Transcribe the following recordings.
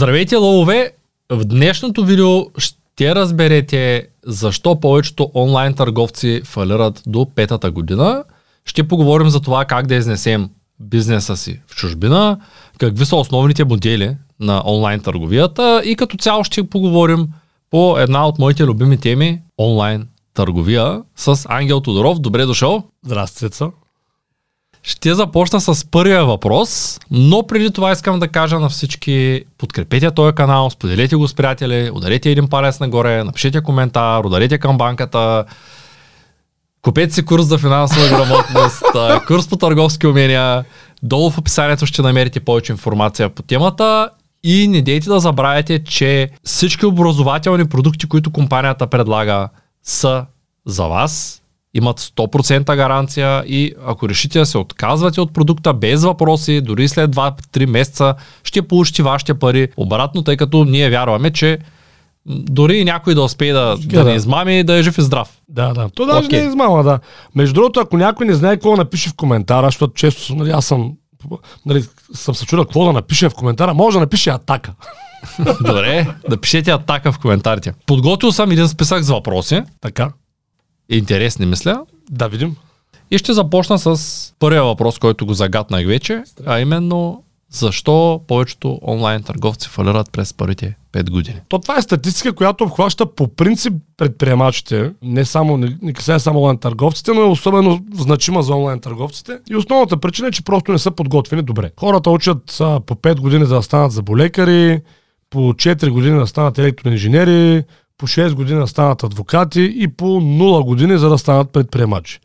Здравейте, лъвове! В днешното видео ще разберете защо повечето онлайн търговци фалират до петата година. Ще поговорим за това как да изнесем бизнеса си в чужбина, какви са основните модели на онлайн търговията и като цяло ще поговорим по една от моите любими теми онлайн търговия с Ангел Тодоров. Добре дошъл! Здрасти, ще започна с първия въпрос, но преди това искам да кажа на всички, подкрепете този канал, споделете го с приятели, ударете един палец нагоре, напишете коментар, ударете към банката, купете си курс за финансова грамотност, курс по търговски умения, долу в описанието ще намерите повече информация по темата. И не дейте да забравяте, че всички образователни продукти, които компанията предлага, са за вас, имат 100% гаранция и ако решите да се отказвате от продукта без въпроси, дори след 2-3 месеца ще получите вашите пари обратно, тъй като ние вярваме, че дори и някой да успее да, да, да не измами, да е жив и здрав. Да, да. То даже okay. не е измама, да. Между другото, ако някой не знае какво напише в коментара, защото често нали, аз съм, нали, съм се чудил какво да напише в коментара, може да напише атака. Добре, да пишете атака в коментарите. Подготвил съм един списък с въпроси. Така интересни, мисля. Да, видим. И ще започна с първия въпрос, който го загатнах вече, а именно защо повечето онлайн търговци фалират през първите 5 години? То това е статистика, която обхваща по принцип предприемачите, не само, не, не касае само онлайн търговците, но е особено значима за онлайн търговците. И основната причина е, че просто не са подготвени добре. Хората учат а, по 5 години да станат заболекари, по 4 години да станат електроинженери, по 6 години станат адвокати и по 0 години за да станат предприемачи.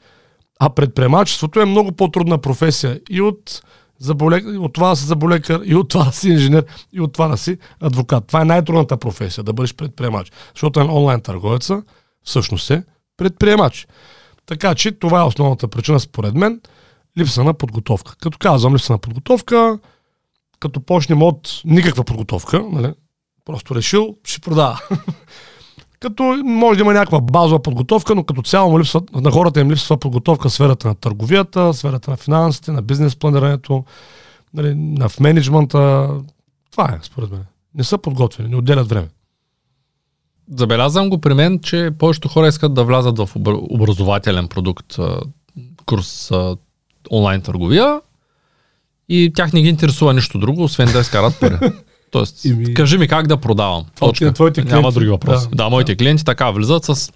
А предприемачеството е много по-трудна професия и от, заболек... от това да си заболекар, и от това да си инженер, и от това да си адвокат. Това е най-трудната професия, да бъдеш предприемач. Защото е онлайн търговеца всъщност е предприемач. Така че това е основната причина, според мен, липса на подготовка. Като казвам липса на подготовка, като почнем от никаква подготовка, нали? просто решил, ще продава. Като може да има някаква базова подготовка, но като цяло му липсва, на хората им липсва подготовка в сферата на търговията, в сферата на финансите, на бизнес планирането, нали, на в менеджмента. Това е, според мен. Не са подготвени, не отделят време. Забелязвам го при мен, че повечето хора искат да влязат в образователен продукт, курс онлайн търговия и тях не ги интересува нищо друго, освен да изкарат пари. Тоест, ми... кажи ми как да продавам. Точка. Твоите клиенти. Няма други въпроси. Да, да моите да. клиенти така влизат с...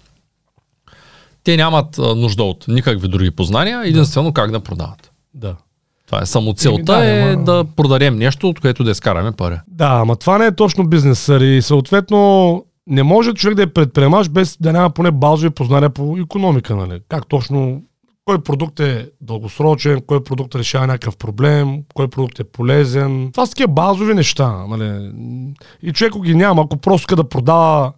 Те нямат а, нужда от никакви други познания, единствено да. как да продават. Да. Това е само целта да, е ама... да продадем нещо, от което да изкараме пари. Да, ама това не е точно бизнес. И съответно не може човек да е предприемаш без да няма поне базови познания по економика. Нали? Как точно кой продукт е дългосрочен, кой продукт решава някакъв проблем, кой продукт е полезен. Това са такива базови неща. Нали? И човек ги няма, ако просто да продава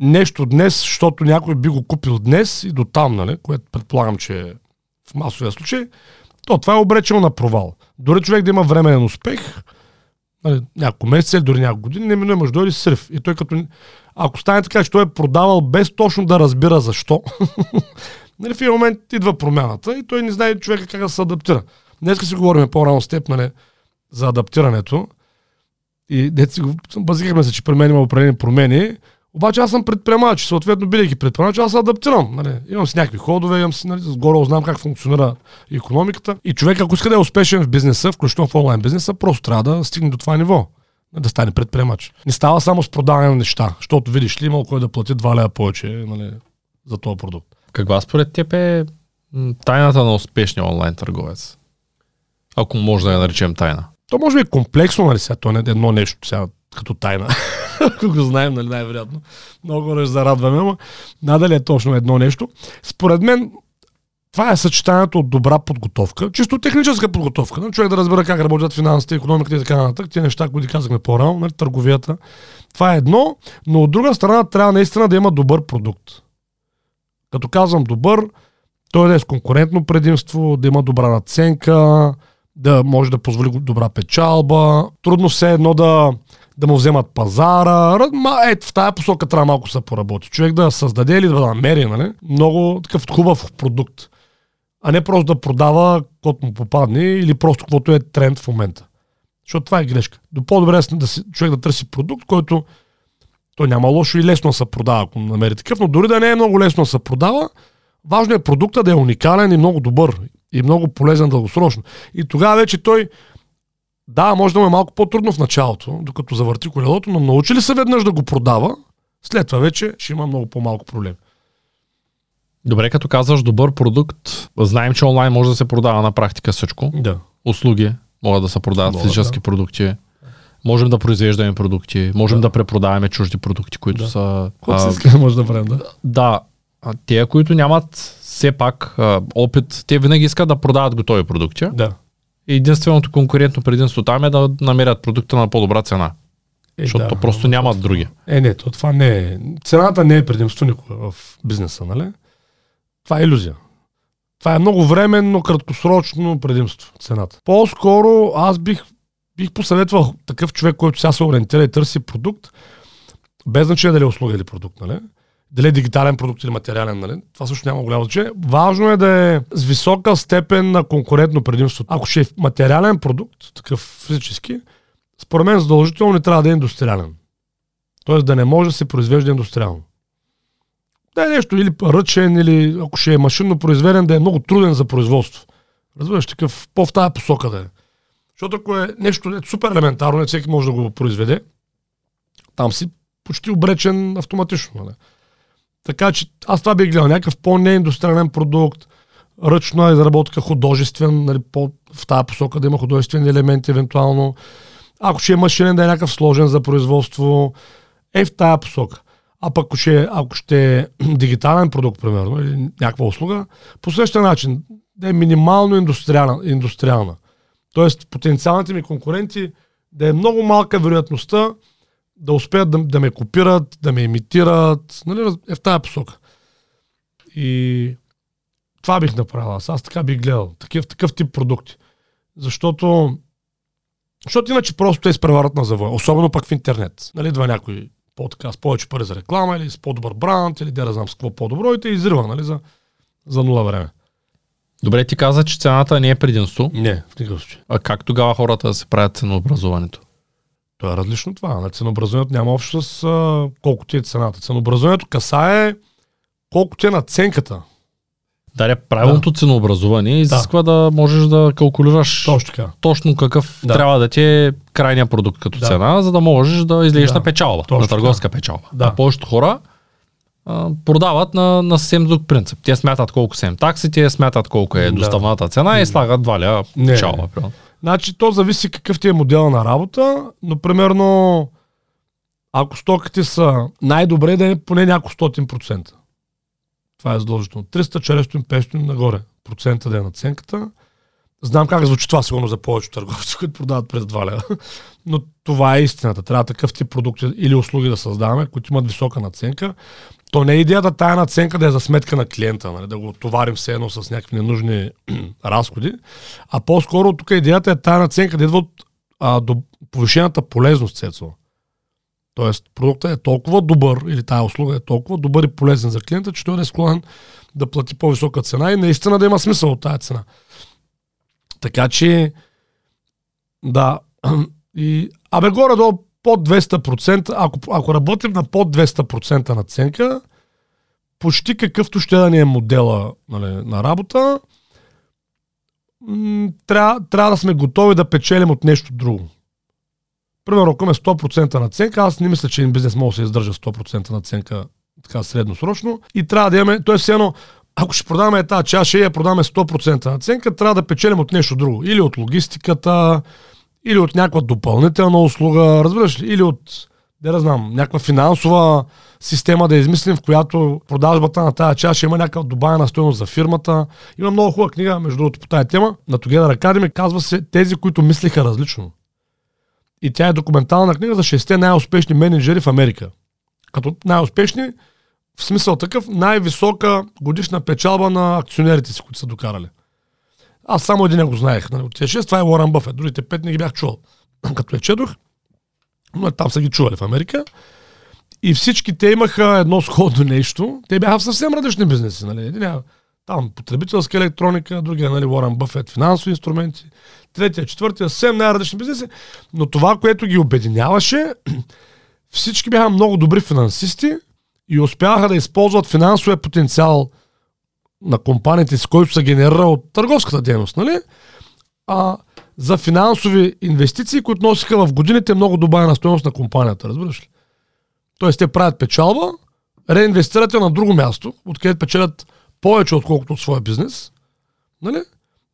нещо днес, защото някой би го купил днес и до там, нали? което предполагам, че е в масовия случай, то това е обречено на провал. Дори човек да има временен успех, нали, няколко месеца, дори няколко години, неминуемо ще дойде срив. И той като... Ако стане така, че той е продавал без точно да разбира защо, Нали, в един момент идва промяната и той не знае човека как да се адаптира. Днес си говорим по-рано с теб нали, за адаптирането. И дете си базикахме се, че при мен има определени промени. Обаче аз съм предприемач, съответно, бидейки предприемач, аз се адаптирам. Нали. Имам си някакви ходове, имам си, нали, горе знам как функционира економиката. И човек, ако иска да е успешен в бизнеса, включително в онлайн бизнеса, просто трябва да стигне до това ниво да стане предприемач. Не става само с продаване на неща, защото видиш ли имал кой да плати 2 лева повече нали, за този продукт. Каква според теб е тайната на успешния онлайн търговец? Ако може да я наречем тайна. То може би е комплексно, нали сега, то не е едно нещо сега, като тайна. Ако го знаем, нали най-вероятно. Много не зарадваме, но надали е точно едно нещо. Според мен, това е съчетанието от добра подготовка, чисто техническа подготовка. Нали? Човек да разбира как работят финансите, економиката и така нататък. Тези неща, които казахме по-рано, нали? търговията. Това е едно, но от друга страна трябва наистина да има добър продукт. Като казвам добър, той да е с конкурентно предимство, да има добра наценка, да може да позволи добра печалба. Трудно все едно да, да му вземат пазара. Ма, е, в тази посока трябва малко се поработи. Човек да създаде или да намери нали? много такъв хубав продукт. А не просто да продава, който му попадне или просто каквото е тренд в момента. Защото това е грешка. До по-добре е да човек да търси продукт, който той няма лошо и лесно да се продава, ако намери такъв, но дори да не е много лесно да се продава, важно е продукта да е уникален и много добър и много полезен дългосрочно. И тогава вече той да, може да му е малко по-трудно в началото, докато завърти колелото, но научи ли се веднъж да го продава, след това вече ще има много по-малко проблем. Добре, като казваш добър продукт, знаем, че онлайн може да се продава на практика всичко. Да. Услуги могат да се продават, Могат, физически да. продукти. Можем да произвеждаме продукти, можем да, Да. препродаваме чужди продукти, които Да. са... А, се може да правим, да? Да, а те, които нямат все пак а, опит, те винаги искат да продават готови продукти. Да. И единственото конкурентно предимство там е да намерят продукта на по-добра цена. Е, защото да, просто нямат то- други. Е, не, то това не е. Цената не е предимство никога в бизнеса, нали? Това е иллюзия. Това е много временно, краткосрочно предимство, цената. По-скоро аз бих, бих посъветвал такъв човек, който сега се ориентира и търси продукт, без значение дали е услуга или продукт, нали? Дали е дигитален продукт или материален, нали? Това също няма голямо значение. Важно е да е с висока степен на конкурентно предимство. Ако ще е материален продукт, такъв физически, според мен задължително не трябва да е индустриален. Тоест да не може да се произвежда индустриално. Да е нещо или ръчен, или ако ще е машинно произведен, да е много труден за производство. Разбираш, такъв по в тази посока да е. Защото ако е нещо е супер елементарно, не всеки може да го произведе, там си почти обречен автоматично. Нали? Така че аз това бих гледал. Някакъв по-неиндустриален продукт, ръчна изработка, художествен, нали, по, в тази посока да има художествени елементи, евентуално. Ако ще е машинен, да е някакъв сложен за производство, е в тази посока. А пък ако ще, е- ако ще е дигитален продукт, примерно, или някаква услуга, по същия начин да е минимално индустриална. индустриална. Тоест, потенциалните ми конкуренти да е много малка вероятността да успеят да, да ме копират, да ме имитират, нали, е в тази посока. И това бих направил аз. Аз така бих гледал. Такъв, такъв тип продукти. Защото защото иначе просто те изпреварят на завоя. Особено пък в интернет. Нали, идва някой по-така с повече пари за реклама или с по-добър бранд или да знам с какво по-добро и те изрива нали, за, за нула време. Добре, ти каза, че цената не е предимство. Не, в никакъв случай. А как тогава хората да се правят ценообразуването? То е различно това. На ценообразуването няма общо с а, колко ти е цената. Ценообразуването касае колко ти е наценката. Даря, правилното ценообразуване изисква да. можеш да калкулираш Точно така. точно какъв Да. трябва да ти е крайния продукт като Да. цена, за да можеш да излезеш Да. на печалба, Точно на търговска печалба. Да. А повечето хора а, продават на, на съвсем друг принцип. Те смятат колко са им таксите, смятат колко е Да. доставната цена и слагат два ля Не. печалба. Значи то зависи какъв ти е модела на работа, но примерно ако стоките са най-добре да е поне няколко стотин процента. Това е задължително. 300, 400, 500 нагоре процента да е наценката. Знам как звучи това сигурно за повечето търговци, които продават през 2 лева. Но това е истината. Трябва такъв тип продукти или услуги да създаваме, които имат висока наценка. То не е идеята тая наценка да е за сметка на клиента, нали? да го товарим все едно с някакви ненужни разходи, а по-скоро тук идеята е тая наценка да идва от а, до повишената полезност, Цецо. Тоест, продуктът е толкова добър, или тая услуга е толкова добър и полезен за клиента, че той е склонен да плати по-висока цена и наистина да има смисъл от тази цена. Така че, да, и, абе горе-долу под 200%, ако, ако работим на под 200% наценка, почти какъвто ще да ни е модела нали, на работа, трябва, трябва да сме готови да печелим от нещо друго. Примерно, ако имаме 100% наценка, аз не мисля, че един бизнес може да се издържа 100% наценка така средносрочно. И трябва да имаме, т.е. все едно, ако ще продаваме тази чаша и я продаваме 100% наценка, трябва да печелим от нещо друго. Или от логистиката, или от някаква допълнителна услуга, разбираш ли, или от, да не знам, някаква финансова система да измислим, в която продажбата на тази чаша има някаква добавена стоеност за фирмата. Има много хубава книга, между другото, по тази тема, на Together Academy, казва се тези, които мислиха различно. И тя е документална книга за 6 най-успешни менеджери в Америка. Като най-успешни, в смисъл такъв, най-висока годишна печалба на акционерите си, които са докарали. Аз само един го знаех. Нали? От тези 6, това е Уорън Бъфет. Другите 5 не ги бях чувал. Като я четох, но там са ги чували в Америка. И всички те имаха едно сходно нещо. Те бяха в съвсем различни бизнеси. Нали? Един там потребителска електроника, другия, нали, Уорън Бъфет, финансови инструменти, третия, четвъртия, съвсем най-различни бизнеси. Но това, което ги обединяваше, всички бяха много добри финансисти и успяха да използват финансовия потенциал на компаниите, с който се генерира от търговската дейност, нали? А, за финансови инвестиции, които носиха в годините много добавена стоеност на компанията, разбираш ли? Тоест те правят печалба, реинвестират я на друго място, откъдето печелят повече отколкото от своя бизнес. Нали?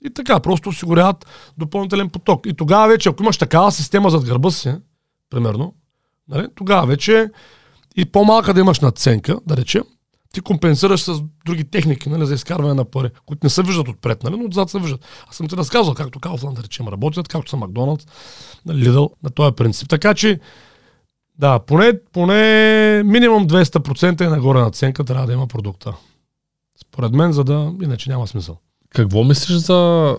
И така, просто осигуряват допълнителен поток. И тогава вече, ако имаш такава система зад гърба си, примерно, нали, тогава вече и по-малка да имаш надценка, да речем, ти компенсираш с други техники нали, за изкарване на пари, които не се виждат отпред, нали, но отзад се виждат. Аз съм ти разказал, както Kaufland, да речем, работят, както са Макдоналдс, Лидъл, на този принцип. Така че, да, поне, поне минимум 200% и нагоре наценка трябва да има продукта. Според мен, за да, иначе няма смисъл. Какво мислиш за,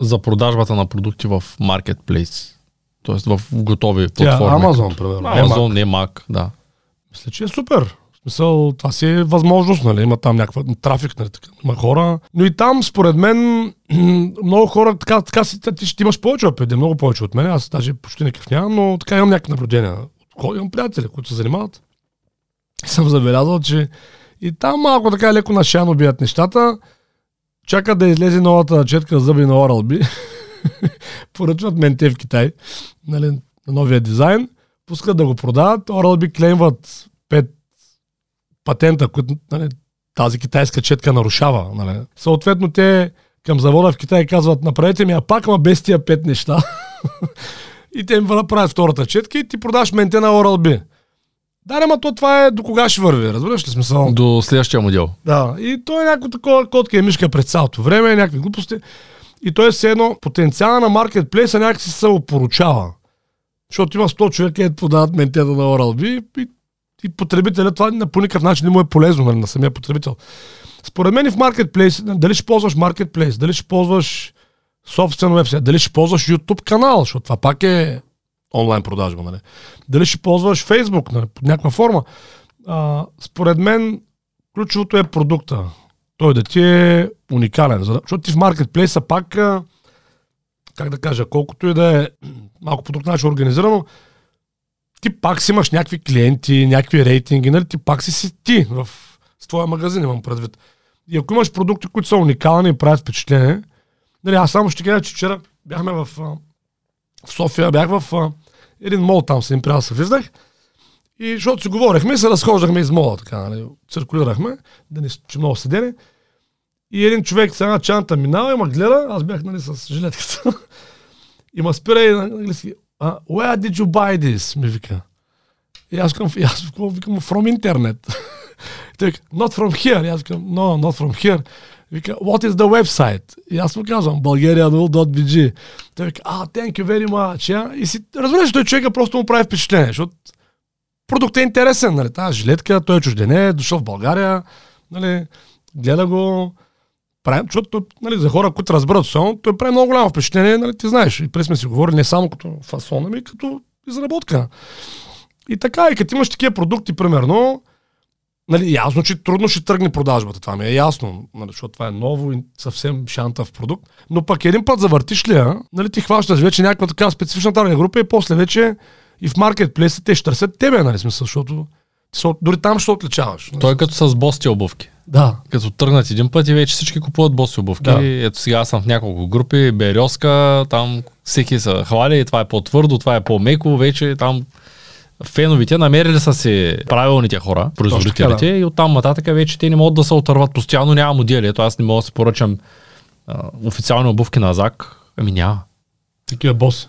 за продажбата на продукти в Marketplace? Тоест в готови Тя, платформи. Amazon, примерно. Amazon, не Mac, да. Мисля, че е супер. Смисъл, това си е възможност, нали? Има там някаква трафик, нали? Така, има хора. Но и там, според мен, много хора, така, така си, ти ще имаш повече опит, много повече от мен. Аз даже почти никакъв нямам, но така имам някакви наблюдения. Имам приятели, които се занимават. Съм забелязал, че и там малко така леко на шано бият нещата. Чакат да излезе новата четка за зъби на Oral-B. Поръчват менте в Китай, нали, на новия дизайн. Пускат да го продават. Oral-B клеймват патента, които нали, тази китайска четка нарушава. Нали. Съответно те към завода в Китай казват, направете ми, а пак ма без тия пет неща. и те им направят втората четка и ти продаш менте на Oral-B. Да, ама то това е до кога ще върви, разбираш ли смисъл? До следващия модел. Да, и то е някакво такова котка и мишка през цялото време, някакви глупости. И то е все едно, потенциала на маркетплейса някакси се опоручава. Защото има 100 човека, които подават ментета на Oral-B и, и потребителя това по никакъв начин не му е полезно нали, на самия потребител. Според мен и в маркетплейс, дали ще ползваш маркетплейс, дали ще ползваш собствен вебсайт, дали ще ползваш YouTube канал, защото това пак е онлайн продажба, нали? Дали ще ползваш Facebook, нали, под някаква форма. А, според мен ключовото е продукта. Той да ти е уникален. Защото ти в маркетплейса пак, как да кажа, колкото и да е малко по друг начин организирано, ти пак си имаш някакви клиенти, някакви рейтинги, нали? ти пак си си ти в, с твоя магазин, имам предвид. И ако имаш продукти, които са уникални и правят впечатление, нали, аз само ще кажа, че вчера бяхме в, в София, бях в а, един мол там, с един приятел се виждах. И защото си говорихме, се разхождахме из мола, така, нали, циркулирахме, да не че много седене. И един човек с една чанта минава и ма гледа, аз бях нали, с жилетката. и ма спира и на английски. Where did you buy this? Ми вика. И аз викам, и аз викам, from internet. Той not from here. И аз викам, no, not from here. Вика, what is the website? И аз му казвам, bulgarianul.bg. Той вика, а, ah, thank you very much. Yeah? И си, разбираш, той човека просто му прави впечатление, защото продуктът е интересен, нали? Тази жилетка, той е чуждене, дошъл в България, нали? Гледа го, прави, защото нали, за хора, които разберат сон, той прави много голямо впечатление, нали, ти знаеш. И преди сме си говорили не само като фасон, ами като изработка. И така, и като имаш такива продукти, примерно, Нали, ясно, че трудно ще тръгне продажбата, това ми е ясно, нали, защото това е ново и съвсем шантав продукт. Но пък един път завъртиш ли я, нали, ти хващаш вече някаква така специфична таргет група и после вече и в маркетплейса те ще търсят тебе, нали, смисъл, защото дори там ще отличаваш. Нали? Той е като с бости обувки. Да. Като тръгнат един път и вече всички купуват боси обувки. Да. Ето сега аз съм в няколко групи, Березка, там всеки се хвали, това е по-твърдо, това е по-меко, вече там феновите намерили са си правилните хора, производителите, да. и оттам нататък вече те не могат да се отърват. Постоянно няма модели. Ето аз не мога да се поръчам а, официални обувки на Азак. Ами няма. Такива бос.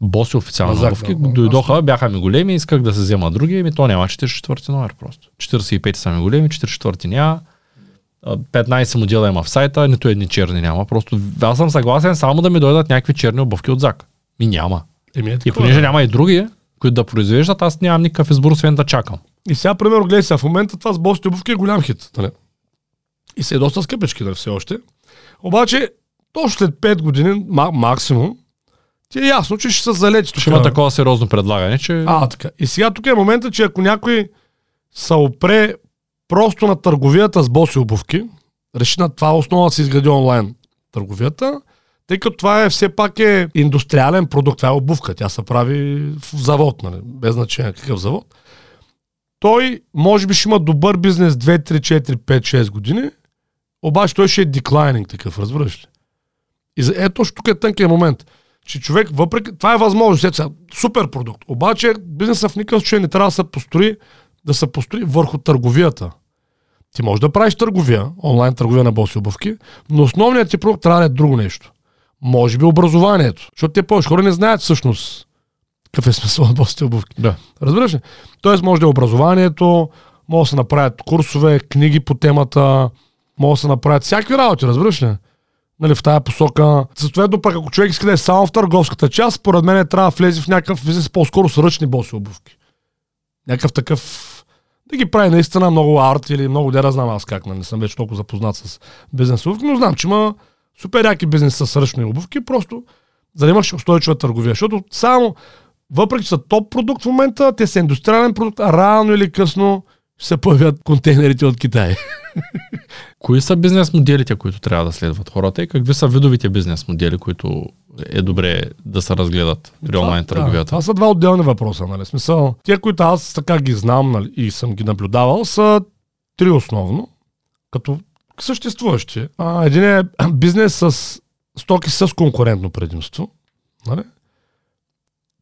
Боси официални Азак, обувки. Да, Дойдоха, бяха ми големи, исках да се взема други, ами то няма 44 номер просто. 45 са ми големи, 44 няма. 15 модела има в сайта, нито едни черни няма. Просто аз съм съгласен само да ми дойдат някакви черни обувки от Зак. Ми няма. Еми, е и понеже няма и други, които да произвеждат, аз нямам никакъв избор, освен да чакам. И сега, примерно, гледай сега, в момента това с босите обувки е голям хит. Нали? И се е доста скъпички, нали, все още. Обаче, точно след 5 години, максимум, ти е ясно, че ще се залети. Ще има такова сериозно предлагане, че... А, така. И сега тук е момента, че ако някой се опре просто на търговията с боси обувки, реши на това основа да се изгради онлайн търговията, тъй като това е все пак е индустриален продукт, това е обувка, тя се прави в завод, нали? без значение какъв завод. Той може би ще има добър бизнес 2, 3, 4, 5, 6 години, обаче той ще е деклайнинг такъв, разбираш ли? И за, точно тук е тънкият момент, че човек, въпреки, това е възможно, сега, супер продукт, обаче бизнесът в никакъв случай не трябва да се построи, да се построи върху търговията. Ти можеш да правиш търговия, онлайн търговия на боси обувки, но основният ти продукт трябва да е друго нещо. Може би образованието, защото те повече хора не знаят всъщност какъв е смисъл от босите обувки. Да. Разбираш ли? Тоест може да е образованието, може да се направят курсове, книги по темата, може да се направят всякакви работи, разбираш ли? Нали, в тая посока. Съответно, пък ако човек иска да е само в търговската част, според мен трябва да влезе в някакъв бизнес по-скоро с ръчни боси обувки. Някакъв такъв да ги прави наистина много арт или много да знам аз как, нали, не съм вече толкова запознат с бизнес обувки, но знам, че има супер яки бизнес с ръчни обувки, просто за да имаш устойчива търговия. Защото само, въпреки че са топ продукт в момента, те са индустриален продукт, а рано или късно ще се появят контейнерите от Китай. Кои са бизнес моделите, които трябва да следват хората и какви са видовите бизнес модели, които е добре да се разгледат при онлайн търговията? Да, това са два отделни въпроса. Нали? Смисъл, тия, които аз така ги знам нали, и съм ги наблюдавал, са три основно, като съществуващи. А, един е бизнес с стоки с конкурентно предимство. Нали?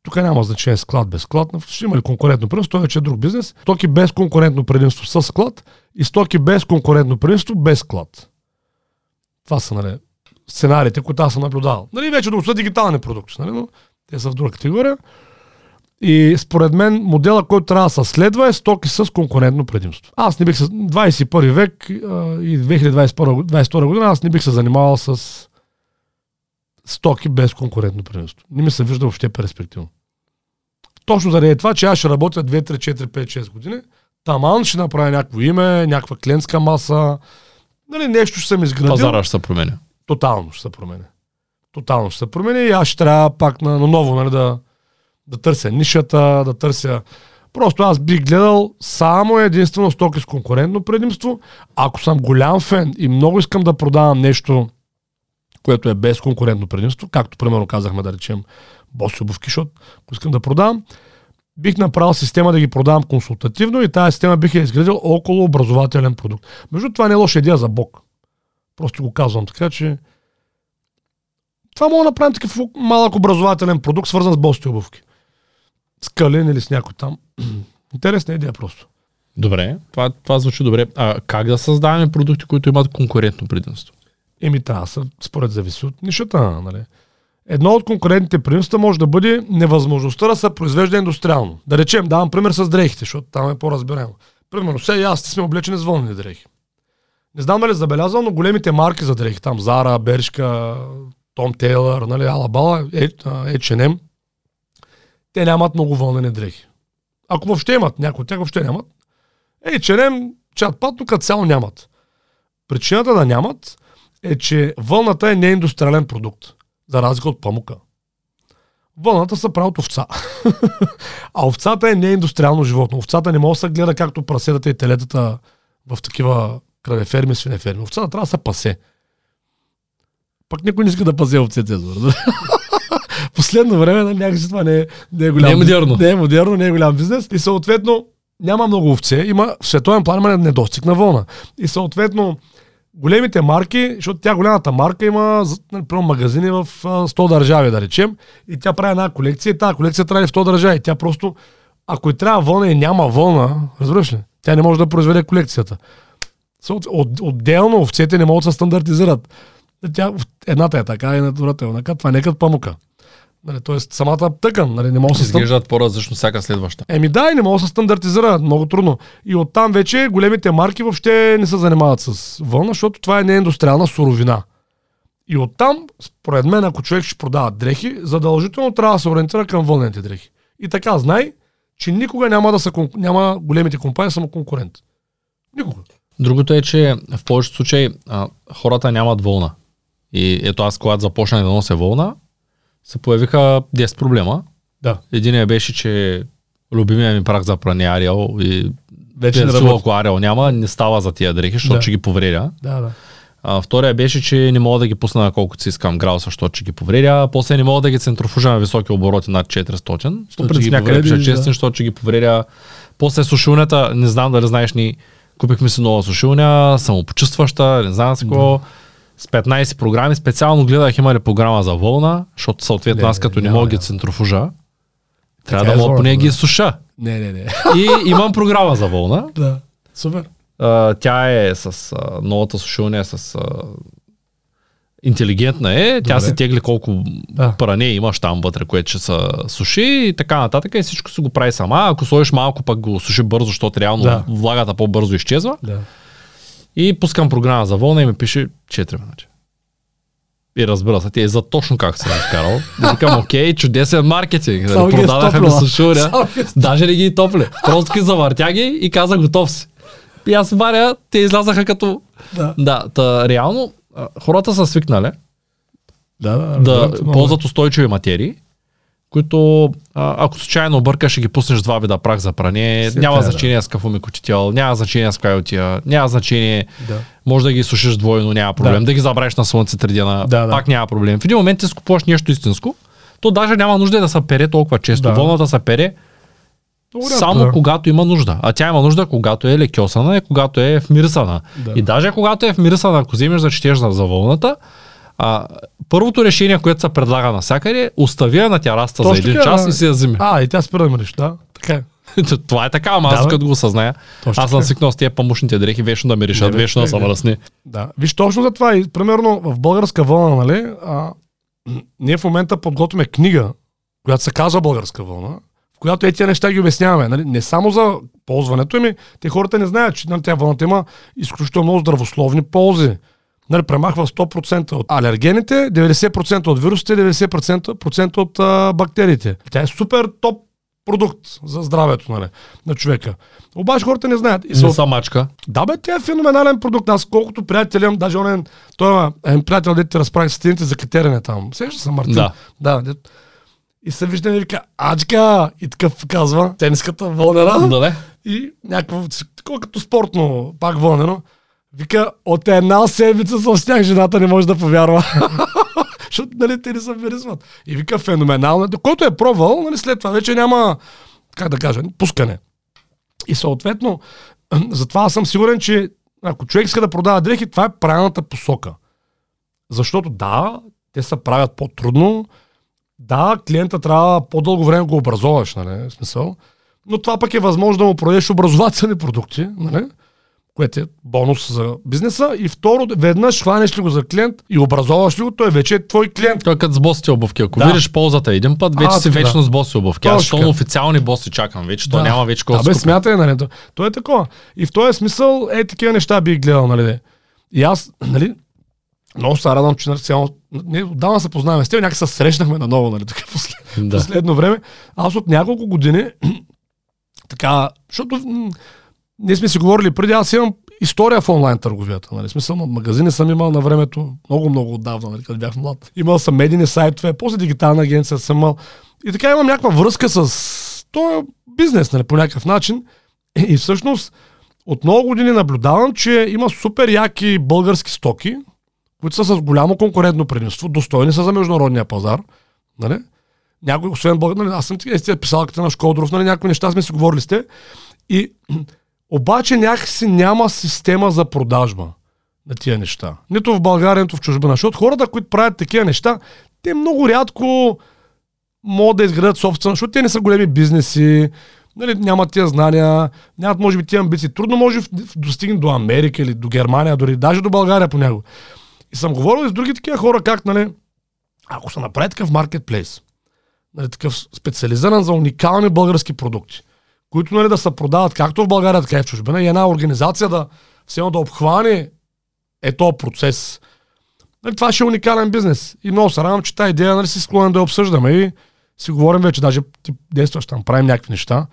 Тук няма значение склад без склад. Ще има ли конкурентно предимство, той вече е друг бизнес. Стоки без конкурентно предимство с склад и стоки без конкурентно предимство без склад. Това са нали, сценариите, които аз съм наблюдавал. Нали, вече да са дигитални продукти, нали, но те са в друга категория. И според мен модела, който трябва да се следва е стоки с конкурентно предимство. Аз не бих се, 21 век и 2022 година, аз не бих се занимавал с стоки без конкурентно предимство. Не ми се вижда въобще перспективно. Точно заради това, че аз ще работя 2, 3, 4, 5, 6 години, таман ще направя някакво име, някаква клиентска маса, нали, нещо ще съм изградил. Пазара ще се променя. Тотално ще се променя. Тотално ще се променя и аз ще трябва пак на, на ново нали, да, да търся нишата, да търся... Просто аз бих гледал само единствено стоки с конкурентно предимство. Ако съм голям фен и много искам да продавам нещо, което е без конкурентно предимство, както примерно казахме да речем боси обувки, защото ако искам да продавам, бих направил система да ги продавам консултативно и тази система бих я изградил около образователен продукт. Между това не е лоша идея за Бог. Просто го казвам така, че това мога да направим такъв малък образователен продукт, свързан с босите обувки. С Калин или с някой там. Интересна идея просто. Добре, това, това звучи добре. А как да създаваме продукти, които имат конкурентно предимство? Еми, трябва да според зависи от нишата. Нали? Едно от конкурентните предимства може да бъде невъзможността да се произвежда индустриално. Да речем, давам пример с дрехите, защото там е по-разбираемо. Примерно, сега аз сме облечени с вълнени дрехи. Не знам дали забелязал, но големите марки за дрехи, там Зара, Бершка, Том Тейлър, нали, Алабала, H&M, те нямат много вълнени дрехи. Ако въобще имат, някои от тях въобще нямат. H&M, чат пат, като цяло нямат. Причината да нямат е, че вълната е неиндустриален продукт, за разлика от памука. Вълната се прави от овца. а овцата е неиндустриално животно. Овцата не може да се гледа както праседата и телетата в такива кравеферми, свинеферми. Овцата трябва да се пасе. Пък никой не иска да пазе овцете. Последно време някакси това не е, не е голям Не е модерно. Не е модерно, не е голям бизнес. И съответно няма много овце. Има в световен план има недостиг на вълна. И съответно големите марки, защото тя голямата марка има например, магазини в 100 държави, да речем, и тя прави една колекция, и тази колекция трябва в 100 държави. Тя просто, ако и трябва вълна и няма вълна, разбираш ли, тя не може да произведе колекцията. От, отделно овцете не могат да се стандартизират. Тя, едната е така, и другата е така. Това не е като памука. Нали, Тоест самата тъкан, нали, не може да се Изглеждат по-различно всяка следваща. Еми да, и не може да се стандартизира, много трудно. И оттам вече големите марки въобще не се занимават с вълна, защото това е неиндустриална суровина. И оттам, според мен, ако човек ще продава дрехи, задължително трябва да се ориентира към вълнените дрехи. И така знай, че никога няма да са, няма големите компании само конкурент. Никога. Другото е, че в повечето случаи а, хората нямат вълна. И ето аз, когато започнах да нося вълна, се появиха 10 проблема. Да. Единият беше, че любимия ми прах за пране Ариал и Вече не работи. ако Ариал няма, не става за тия дрехи, защото Да. ще ги повредя. Да, да. А, втория беше, че не мога да ги пусна на колкото си искам грауса, защото ще ги повредя. После не мога да ги центрофужа на високи обороти над 400, защото ще ги някъде да. честен, защото ще ги повредя. После сушилнята, не знам дали знаеш ни, купихме си нова сушилня, самопочувстваща, не знам с какво. С 15 програми. Специално гледах има ли програма за вълна, защото съответно Не, аз като не мога ги центрофужа, трябва да е мога поне ги суша. Не, не, не. И имам програма за вълна. да. Супер. А, тя е с а, новата сушилня е с а, интелигентна е, тя Добре. се тегли колко Да. пране имаш там вътре, което ще се суши и така нататък и всичко се го прави сама. Ако сложиш малко, пък го суши бързо, защото реално Да. влагата по-бързо изчезва. Да. И пускам програма за вълна и ми пише 4 минути. И разбира се, ти е за точно как се разкарал. И викам, окей, чудесен маркетинг. Само Нали, ги е продадаха ми. Само ги е Даже не ги топли. Просто ги завъртя ги и каза готов си. И аз варя, те излязаха като... Да. Да, та, реално а, хората са свикнали Да, да, да ползват устойчиви материи, които а, ако случайно объркаш, ще ги пуснеш два вида прах за пране, Си няма да. значение с какво микотител, няма значение с коя отия, няма значение, Да. може да ги сушиш двойно, няма проблем, да, Да. да ги забравиш на слънце три дена, Да, да. пак няма проблем. В един момент ти скупуваш нещо истинско, то даже няма нужда да се пере толкова често. Да. Вълната се пере Само да. когато има нужда. А тя има нужда, когато е лекосана и когато е вмирисана. Да. И даже когато е вмирисана, ако вземеш да четеш за за вълната, а, първото решение, което се предлага навсякъде, остави я на тяраста за Точно един така, час да. и си я вземи. А, и тя спира да мириш, да. Така е. Това е така, ама аз Да, бе. като го съзная. Точно Аз съм свикнал с тия памушните дрехи, вечно да миришат, вечно да са да. мръсни. Да. Виж точно за това. И, примерно в българска вълна, нали, а, ние в момента подготвяме книга, която се казва Българска вълна, която е тия неща ги обясняваме. Нали? Не само за ползването ми, те хората не знаят, че нали, тя вълната има изключително много здравословни ползи. Нали, премахва 100% от алергените, 90% от вирусите, 90% процента от а, бактериите. Тя е супер топ продукт за здравето нали, на човека. Обаче хората не знаят. И Не са са мачка. да, бе, тя е феноменален продукт. Аз колкото приятели имам, даже он е, той е един приятел, дете разправи с стените за катерене там. Сеща се, Мартин? Да. Да, дет. И се виждаме и вика, ачка! И такъв казва, тениската вълнена. Да, не? И някакво, такова като спортно, пак вълнено. Вика, от една седмица съм с тях, жената не може да повярва. Защото, нали, те не се вирисват. И вика, феноменално. Който е пробвал, нали, след това вече няма, как да кажа, пускане. И съответно, затова аз съм сигурен, че ако човек иска да продава дрехи, това е правилната посока. Защото да, те се правят по-трудно, да, клиента трябва по-дълго време да го образоваш, нали, в смисъл. Но това пък е възможно да му продадеш образователни продукти, нали? което е бонус за бизнеса. И второ, веднъж хванеш ли го за клиент и образоваш ли го, той вече е твой клиент. Той е като с босите обувки. Ако Да. видиш ползата един път, вече А, си така, вечно да. с боси обувки. Аз щом официални боси чакам вече, то Да. няма вече кой Да, да бе, смятай, нали? То, то е такова. И в този смисъл, е, такива неща бих гледал, нали? И аз, нали, много се радвам, че нали, цяло, не, отдавна се познаваме с теб, някак се срещнахме наново, нали, така послед, Да. последно време. Аз от няколко години, така, защото м, ние сме си говорили преди, аз имам история в онлайн търговията. Нали? Смисъл, магазини съм имал на времето, много, много отдавна, нали, като бях млад. Имал съм медийни сайтове, после дигитална агенция съм имал. И така имам някаква връзка с този бизнес, нали, по някакъв начин. И всъщност, от много години наблюдавам, че има супер яки български стоки, които са с голямо конкурентно предимство, достойни са за международния пазар. Нали? Някой, освен българ, нали, аз съм ти е писалката на Шкодров, нали, някои неща сме си говорили с те. И обаче някакси няма система за продажба на тия неща. Нито в България, нито в чужбина. Защото хората, които правят такива неща, те много рядко могат да изградят собствено, защото те не са големи бизнеси, нали, нямат тия знания, нямат може би тия амбиции. Трудно може да достигне до Америка или до Германия, дори даже до България понякога. И съм говорил и с други такива хора, как, нали, ако се направи такъв маркетплейс, нали, такъв специализиран за уникални български продукти, които нали, да се продават както в България, така и в чужбина, и една организация да все да обхване е този процес. Нали, това ще е уникален бизнес. И много се радвам, че тази идея нали, си склонен да я обсъждаме и си говорим вече, даже ти действаш там, правим някакви неща,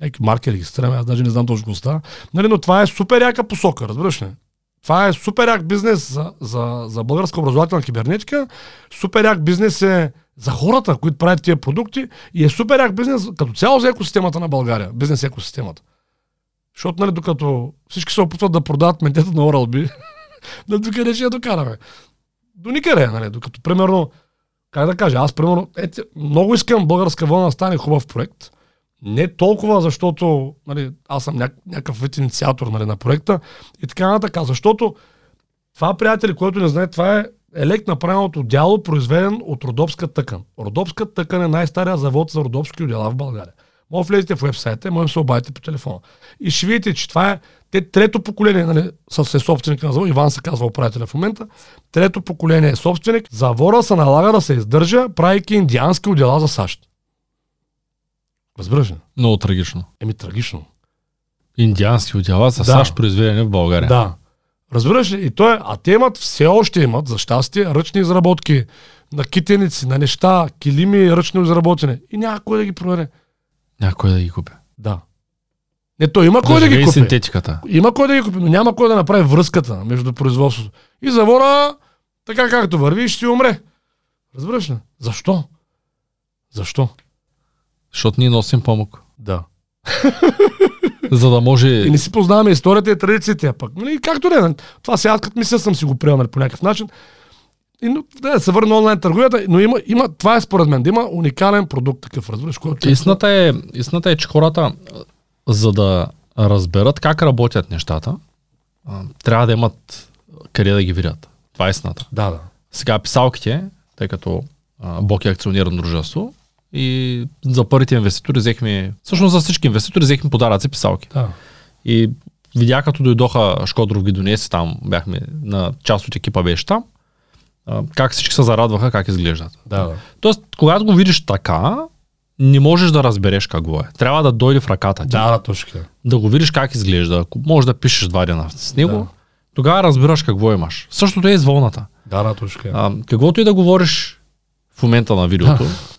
някакви марки регистрираме, аз даже не знам точно. Нали, но това е супер яка посока, разбираш ли? Това е супер як бизнес за, за, за българска образователна кибернетика, супер як бизнес е за хората, които правят тия продукти и е супер як бизнес като цяло за екосистемата на България, бизнес екосистемата. Защото, нали, докато всички се опитват да продават ментета на Oral-B, Да докъде ще я докараме? До никъде, нали? Докато, примерно, как да кажа, аз, примерно, ете, много искам българска вълна да стане хубав проект. Не толкова, защото нали, аз съм няк- някакъв вид инициатор нали, на проекта и така нататък, защото това, приятели, който не знае, това е елект направеното дяло, произведен от родопска тъкан. Родопска тъкан е най-стария завод за родопски отдела в България. Може влезете в вебсайта, може да се обадите по телефона. И ще видите, че това е те трето поколение, нали, с е собственик на завод, Иван се казва управителя в момента, трето поколение е собственик, завора се налага да се издържа, правейки индиански отдела за САЩ. Разбираш ли? Много трагично. Еми трагично. Индиански отдела са Да. САЩ произведени в България. Да. Разбираш ли? И то е, а те имат, все още имат, за щастие, ръчни изработки на китеници, на неща, килими ръчно изработени. И няма кой да ги провере. Някой да ги купи. Да. Не, то има кой да, ги купи. синтетиката. Има кой да ги купи, но няма кой да направи връзката между производството. И завора, така както върви, ще си умре. Разбираш ли? Защо? Защо? Защото ние носим памук. Да. За да може... И не си познаваме историята и традициите, пък. Нали, както не, това сега аз като мисля съм си го приел нали, по някакъв начин. И, но, да, се върна онлайн търговията, но има, има, това е според мен, да има уникален продукт такъв, разбираш, който... Истината е, истината е, че хората, за да разберат как работят нещата, трябва да имат къде да ги видят. Това е истината. Да, да. Сега писалките, тъй като а, Бог е акционирано дружество, и за първите инвеститори взехме, всъщност за всички инвеститори взехме подаръци писалки. да. И видях като дойдоха Шкодров ги донесе, там бяхме, на част от екипа беше там, как всички се зарадваха как изглеждат. Да, да. Тоест, когато го видиш така, не можеш да разбереш какво е. Трябва да дойде в ръката ти. Да, да, точно. Да го видиш как изглежда. Ако можеш да пишеш два дена с него, Да. тогава разбираш какво имаш. Същото е и с вълната. Да, да, точно. А, каквото и да говориш в момента на видеото, а,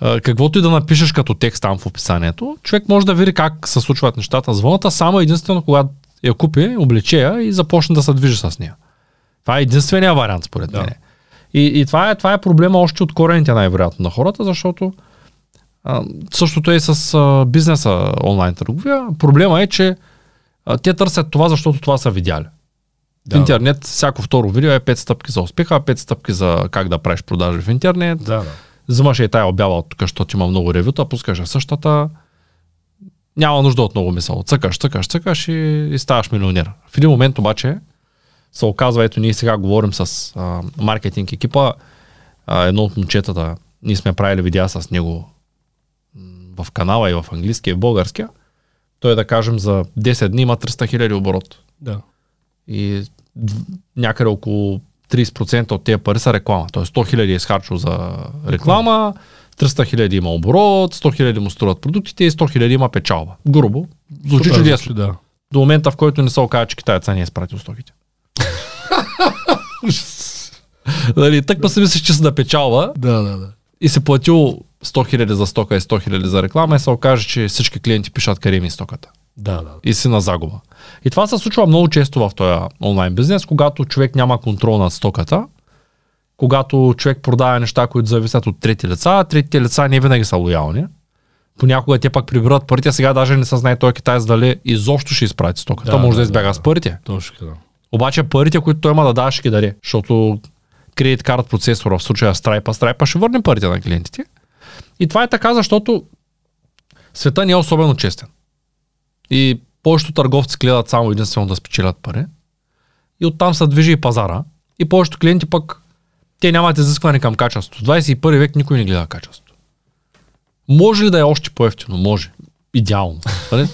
каквото и да напишеш като текст там в описанието, човек може да види как се случват нещата с вълната, само единствено когато я купи, облече я и започне да се движи с нея. Това е единствения вариант, според Да. мен. И, и това, е, това е проблема още от корените най-вероятно на хората, защото а, същото е и с а, бизнеса онлайн търговия. Проблема е, че а, те търсят това, защото това са видяли. В Да. интернет всяко второ видео е 5 стъпки за успеха, 5 стъпки за как да правиш продажи в интернет. Да, да. Взимаш и тая обява от тук, защото има много ревюта, пускаш същата. Няма нужда от много мисъл. Цъкаш, цъкаш, цъкаш и, и ставаш милионер. В един момент обаче се оказва, ето ние сега говорим с а, маркетинг екипа, а, едно от момчетата, ние сме правили видеа с него в канала и в английски и в българския. Той да кажем за 10 дни има 300 хиляди оборот Да. и някъде около 30% от тези пари са реклама. Тоест 100 хиляди е изхарчил за реклама, 300 хиляди има оборот, 100 хиляди му струват продуктите и 100 хиляди има печалба. Грубо. Звучи чудесно. Да. До момента, в който не се окаже, че китаеца не е изпратил стоките. Дали, так па си мислиш, че си да печалба Да, да, да. и си платил 100 хиляди за стока и 100 хиляди за реклама и се окаже, че всички клиенти пишат къде ми е стоката Да, да. и си на загуба. И това се случва много често в този онлайн бизнес, когато човек няма контрол над стоката, когато човек продава неща, които зависят от трети лица, третите лица не винаги са лоялни. Понякога те пак прибират парите, сега даже не се знае той китаец дали изобщо ще изпрати стоката, Да, може да, да, избяга да, с парите. Точно така. Обаче парите, които той има да дава, ще ги даде, защото кредит карт процесора в случая Stripe, Stripe ще върне парите на клиентите. И това е така, защото света не е особено честен. И повечето търговци гледат само единствено да спечелят пари. И оттам се движи и пазара. И повечето клиенти пък те нямат изискване към качество. В 21 век никой не гледа качество. Може ли да е още по-ефтино? Може. Идеално. Нали?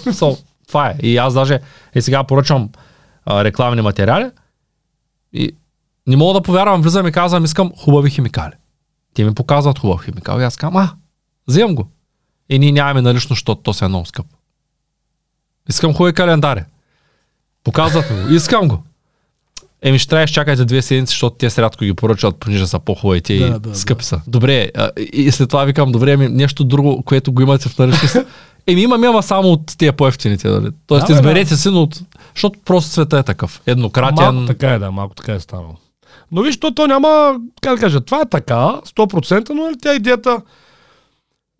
Това е. И аз даже е сега поръчвам а, рекламни материали и не мога да повярвам, влизам и казвам, искам хубави химикали. Те ми показват хубав химикал и аз казвам, а, вземам го. И ние нямаме налично, защото то се е много скъпо. Искам хубави календари. Показват ми го. Искам го. Еми ще трябва да чакайте две седмици, защото те рядко ги поръчват, понеже са по-хубави те Да, и да, скъпи са. Добре, а, и след това викам, добре, ами нещо друго, което го имате в наличност. Еми имаме, ама само от тия по-ефтините. Нали? Тоест Да, бе, изберете си, но от... защото просто света е такъв. Еднократен. Малко така е, да, малко така е станало. Но виж, то, то няма, как да кажа, това е така, 100%, но нали, тя идеята,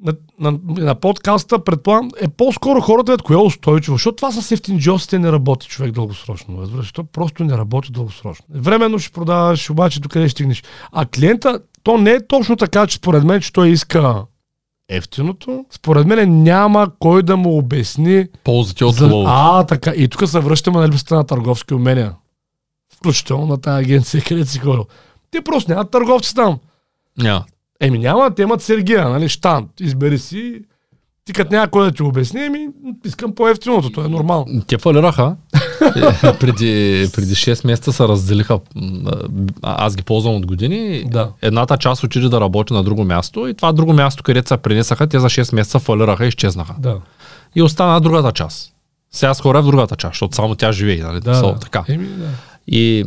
на, на, на подкаста, предполагам, е по-скоро хората, е кое е устойчиво, защото това с ефтинджосите не работи човек дългосрочно. Разбираш, защото просто не работи дългосрочно. Временно ще продаваш, обаче до къде ще стигнеш. А клиента, то не е точно така, че според мен, че той иска ефтиното. Според мен няма кой да му обясни. Ползите от за... лоу. А, така. И тук се връщаме на липсата на търговски умения. Включително на тази агенция, където си ходил. Те просто нямат търговци там. Няма. Еми няма, те имат Сергия, нали, штант, избери си. Ти като няма кой да ти обясни, еми, искам по-ефтиното, то е нормално. Те фалираха. Е, преди, преди 6 месеца се разделиха. Аз ги ползвам от години. Да. Едната част отиде да работи на друго място и това друго място, където се пренесаха, те за 6 месеца фалираха и изчезнаха. Да. И остана другата част. Сега с хора в другата част, защото само тя живее. Нали? Да, да. така. Еми, да. И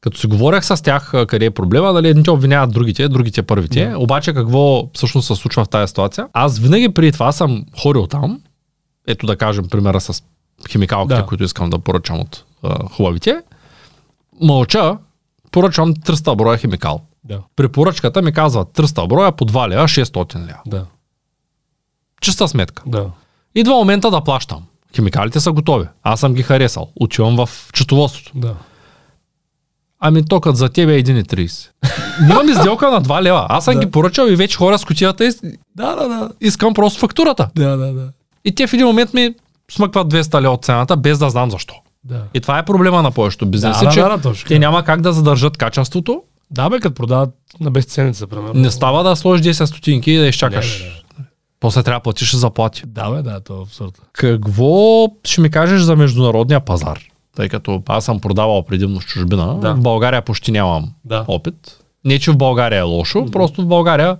като си говорех с тях къде е проблема, нали, едните обвиняват другите, другите първите. Да. Обаче какво всъщност се случва в тази ситуация? Аз винаги преди това съм ходил там, ето да кажем примера с химикалките, Да. които искам да поръчам от а, хубавите. Мълча, поръчвам 300 броя химикал. Да. При поръчката ми казва 300 броя по 2 лева, 600 лева. Да. Чиста сметка. Да. Идва момента да плащам. Химикалите са готови. Аз съм ги харесал. Отивам в четоводството. Да. Ами токът за тебе е 1,30. Имам изделка на 2 лева. Аз съм Да. ги поръчал и вече хора с кутията и Да, да, да. искам просто фактурата. Да, да, да. И те в един момент ми смъкват 200 лева от цената, без да знам защо. Да. И това е проблема на повечето бизнеси, да, че да, да, точно. те няма как да задържат качеството. Да, бе, като продават на безценица, примерно. Не става да сложиш 10 стотинки и да изчакаш. Не, не, не. После трябва да платиш заплати. Да, бе, да, то е абсурд. Какво ще ми кажеш за международния пазар? Тъй като аз съм продавал предимно в чужбина. Да. В България почти нямам Да. опит. Не, че в България е лошо, просто в България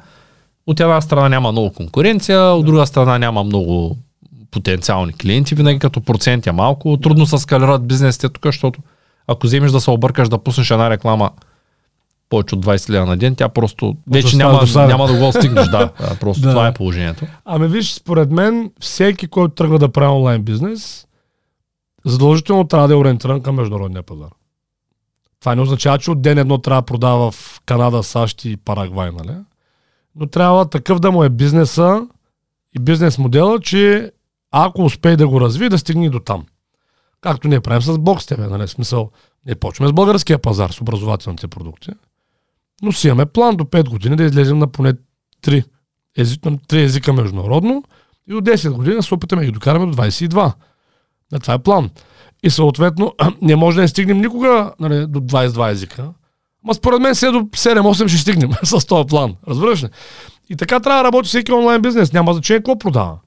от една страна няма много конкуренция, от друга страна няма много потенциални клиенти, винаги като процент е малко. Трудно се скалират бизнесите тук, защото ако вземеш да се объркаш да пуснеш една реклама повече от 20 лева на ден, тя просто вече няма, досаден. няма да го стигнеш. Да, Да, просто Да. това е положението. Ами виж, според мен, всеки, който тръгва да прави онлайн бизнес, задължително трябва да е ориентиран към международния пазар. Това не означава, че от ден едно трябва да продава в Канада, САЩ и Парагвай, нали? Но трябва такъв да му е бизнеса и бизнес модела, че ако успее да го развие, да стигне до там. Както ние правим с Бокс тебе, нали? Смисъл, не почваме с българския пазар, с образователните продукти. Но си имаме план до 5 години да излезем на поне 3 език, на три езика международно и до 10 години да се опитаме да ги докараме до 22. Това е план. И съответно не може да не стигнем никога нали, до 22 езика. Ма според мен сега до 7-8 ще стигнем с този план. Разбираш ли? И така трябва да работи всеки онлайн бизнес. Няма значение какво продава.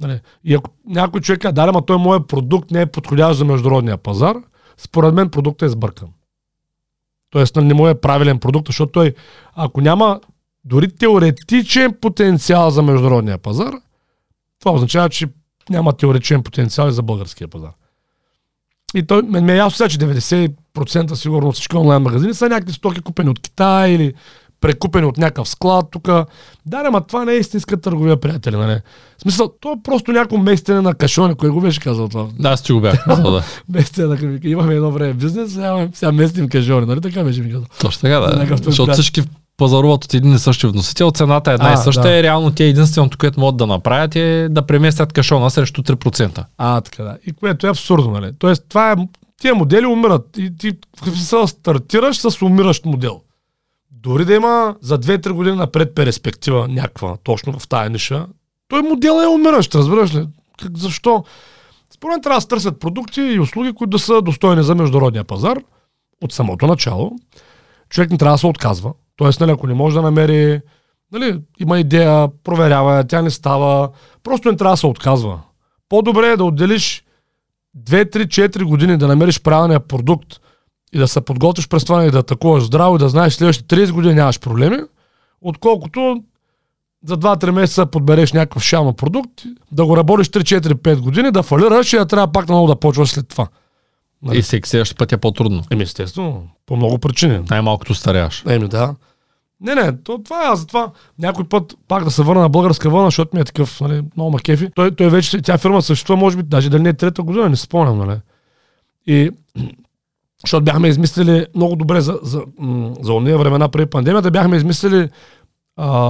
Нали? И ако някой човек каже, да, ама той моят продукт не е подходящ за международния пазар, според мен продуктът е сбъркан. Тоест нали, не му е правилен продукт, защото той, ако няма дори теоретичен потенциал за международния пазар, това означава, че няма теоретичен потенциал и за българския пазар. И той, мен ме е ясно сега, че 90% сигурно всички онлайн магазини са някакви стоки купени от Китай или прекупени от някакъв склад тук. Да, ама това не е истинска търговия, приятели. Нали? В смисъл, то е просто някакво местене на кашоне, кое го беше казал това. Да, аз ти го бях казал, да. Местене на кашоне. Имаме едно време бизнес, сега, сега местим кашоне, нали така беше ми казал. Точно така, да. Защото всички пазаруват от един и същи вносител, цената е една А, и съща да. и реално те единственото, което могат да направят е да преместят кашона срещу 3%. А, така да. И което е абсурдно, нали? Тоест, това е, тия модели умират. И ти смисъл, стартираш с умиращ модел. Дори да има за 2-3 години напред перспектива някаква, точно в тая ниша, той модел е умиращ, разбираш ли? Как, защо? Според трябва да се търсят продукти и услуги, които да са достойни за международния пазар от самото начало. Човек не трябва да се отказва. Тоест, нали, ако не може да намери, нали, има идея, проверява, я, тя не става, просто не трябва да се отказва. По-добре е да отделиш 2-3-4 години да намериш правилния продукт и да се подготвиш през това и да атакуваш здраво и да знаеш следващите 30 години нямаш проблеми, отколкото за 2-3 месеца подбереш някакъв шама продукт, да го работиш 3-4-5 години, да фалираш и да трябва пак наново да почваш след това. Нали? И всеки следващия път е по-трудно. Еми естествено, по много причини. Най-малкото старяш. Еми да. Не, не, то, това е затова някой път пак да се върна на българска вълна, защото ми е такъв, нали, много ма кефи. Той, той вече, тя фирма съществува, може би, даже дали не е трета година, не спомням, нали. И защото бяхме измислили много добре за, за, м, за ония времена преди пандемията, бяхме измислили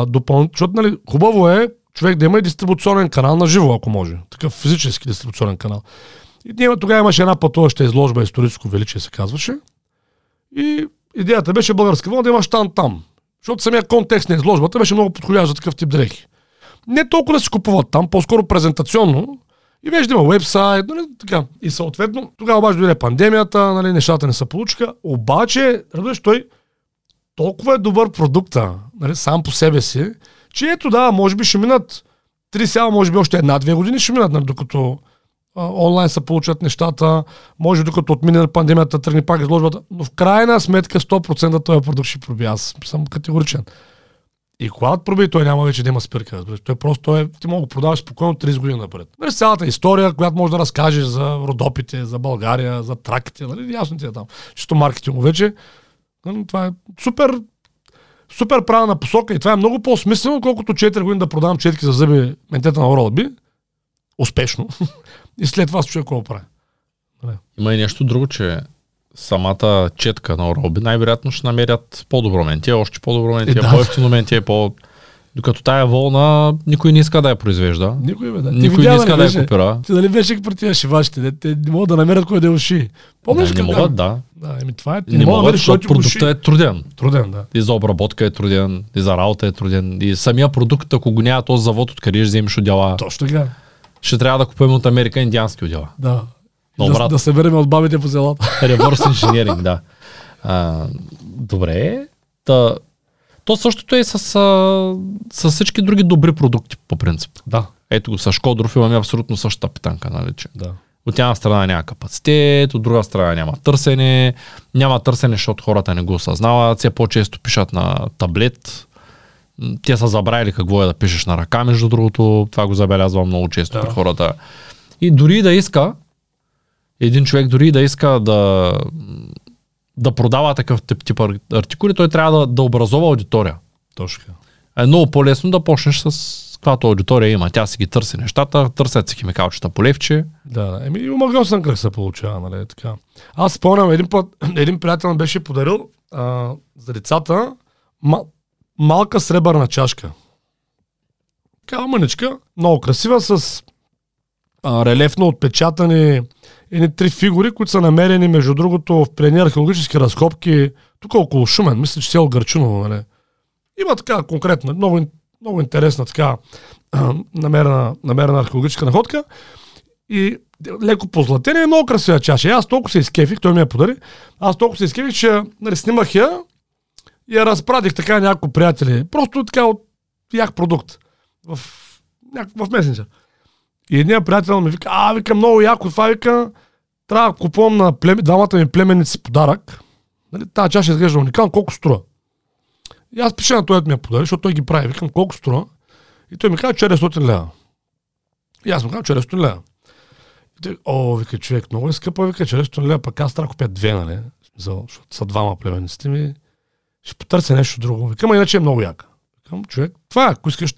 допълнително, защото нали, хубаво е човек да има и дистрибуционен канал на живо, ако може. Такъв физически дистрибуционен канал. И тогава имаше една пътуваща изложба, историческо величие се казваше. И идеята беше българска вълна да има штан там. Защото самия контекст на изложбата беше много подходящ за такъв тип дрехи. Не толкова да се купуват там, по-скоро презентационно. И вече да има вебсайт, нали, така. И съответно, тогава обаче дойде пандемията, нали, нещата не се получиха. Обаче, разбираш, той толкова е добър продукта, нали, сам по себе си, че ето да, може би ще минат три сега, може би още една-две години ще минат, нали, докато онлайн се получат нещата, може докато отмине пандемията, тръгне пак изложбата, но в крайна сметка 100% този продукт ще проби. Аз съм категоричен. И когато проби, той няма вече да има спирка. Той просто той, е- ти мога да продаваш спокойно 30 години напред. Нали, цялата история, която може да разкажеш за родопите, за България, за траките, нали, ясно ти е там. Чисто маркетинго вече. Нали, това е супер супер правилна посока и това е много по-смислено, колкото 4 години да продавам четки за зъби ментета на Oral-B. Успешно. и след това чуя какво прави. Има и нещо друго, че самата четка на Ороби най-вероятно ще намерят по-добро ментие, още по-добро ментие, Е, да. по-ефтино ментие, по... Докато тая вълна никой не иска да я произвежда. Никой, бе, да. Ти Никой видя, не нали, иска да я беше? купира. Ти дали беше при тия шивачите, де, те не могат да намерят кой да я уши. Помниш Да, не могат, да. Да, еми това е. Не, не, мога да могат, кой защото го продуктът е труден. Труден, да. И за обработка е труден, и за работа е труден. И самия продукт, ако го няма този завод, откъде ще вземеш отдела, Точно така. Ще трябва да купим от Америка индиански отдела. Да. Но, да, брат. да се берем от бабите по селата. Реверс инженеринг, да. А, добре. Та, то същото е с, с всички други добри продукти, по принцип. Да. Ето го, с Шкодров имаме абсолютно същата питанка, нали, че Да. от една страна няма капацитет, от друга страна няма търсене, няма търсене, защото хората не го осъзнават, все по-често пишат на таблет, те са забравили какво е да пишеш на ръка, между другото, това го забелязвам много често Да. при хората. И дори да иска, един човек дори да иска да, да продава такъв тип, тип ар- артикули, той трябва да, да образова аудитория. Точно. Е много по-лесно да почнеш с каквато аудитория има. Тя си ги търси нещата, търсят си химикалчета по левче. Да, да. Еми, омагиосен кръг се получава, нали, така. Аз спомням, един път, един приятел ми беше подарил а, за децата малка сребърна чашка. Така мъничка, много красива, с а, релефно отпечатани едни три фигури, които са намерени, между другото, в предни археологически разкопки, тук около Шумен, мисля, че село Гърчуново, нали. Има така конкретна, много, много интересна така намерена, намерена археологическа находка и леко позлатена и много красива чаша. Аз толкова се изкефих, той ми я подари, аз толкова се изкефих, че нали, снимах я и я разпратих така няколко приятели. Просто така от ях продукт в, в месенджер. И един приятел ми вика, а, вика, много яко, това вика, трябва да купувам на плем... двамата ми племенници подарък. Нали, тази чаша изглежда уникална, колко струва? И аз пиша на този, ми я подари, защото той ги прави. Викам, колко струва? И той ми каза 400 лева. И аз му казвам 400 лева. И той, о, вика, човек, много е скъпа, вика, 400 лева, пък аз трябва да купя две, нали? Смисъл, Защото са двама племенниците ми. Ще потърся нещо друго. Викам, иначе е много яка. Викам, човек, това е, ако искаш,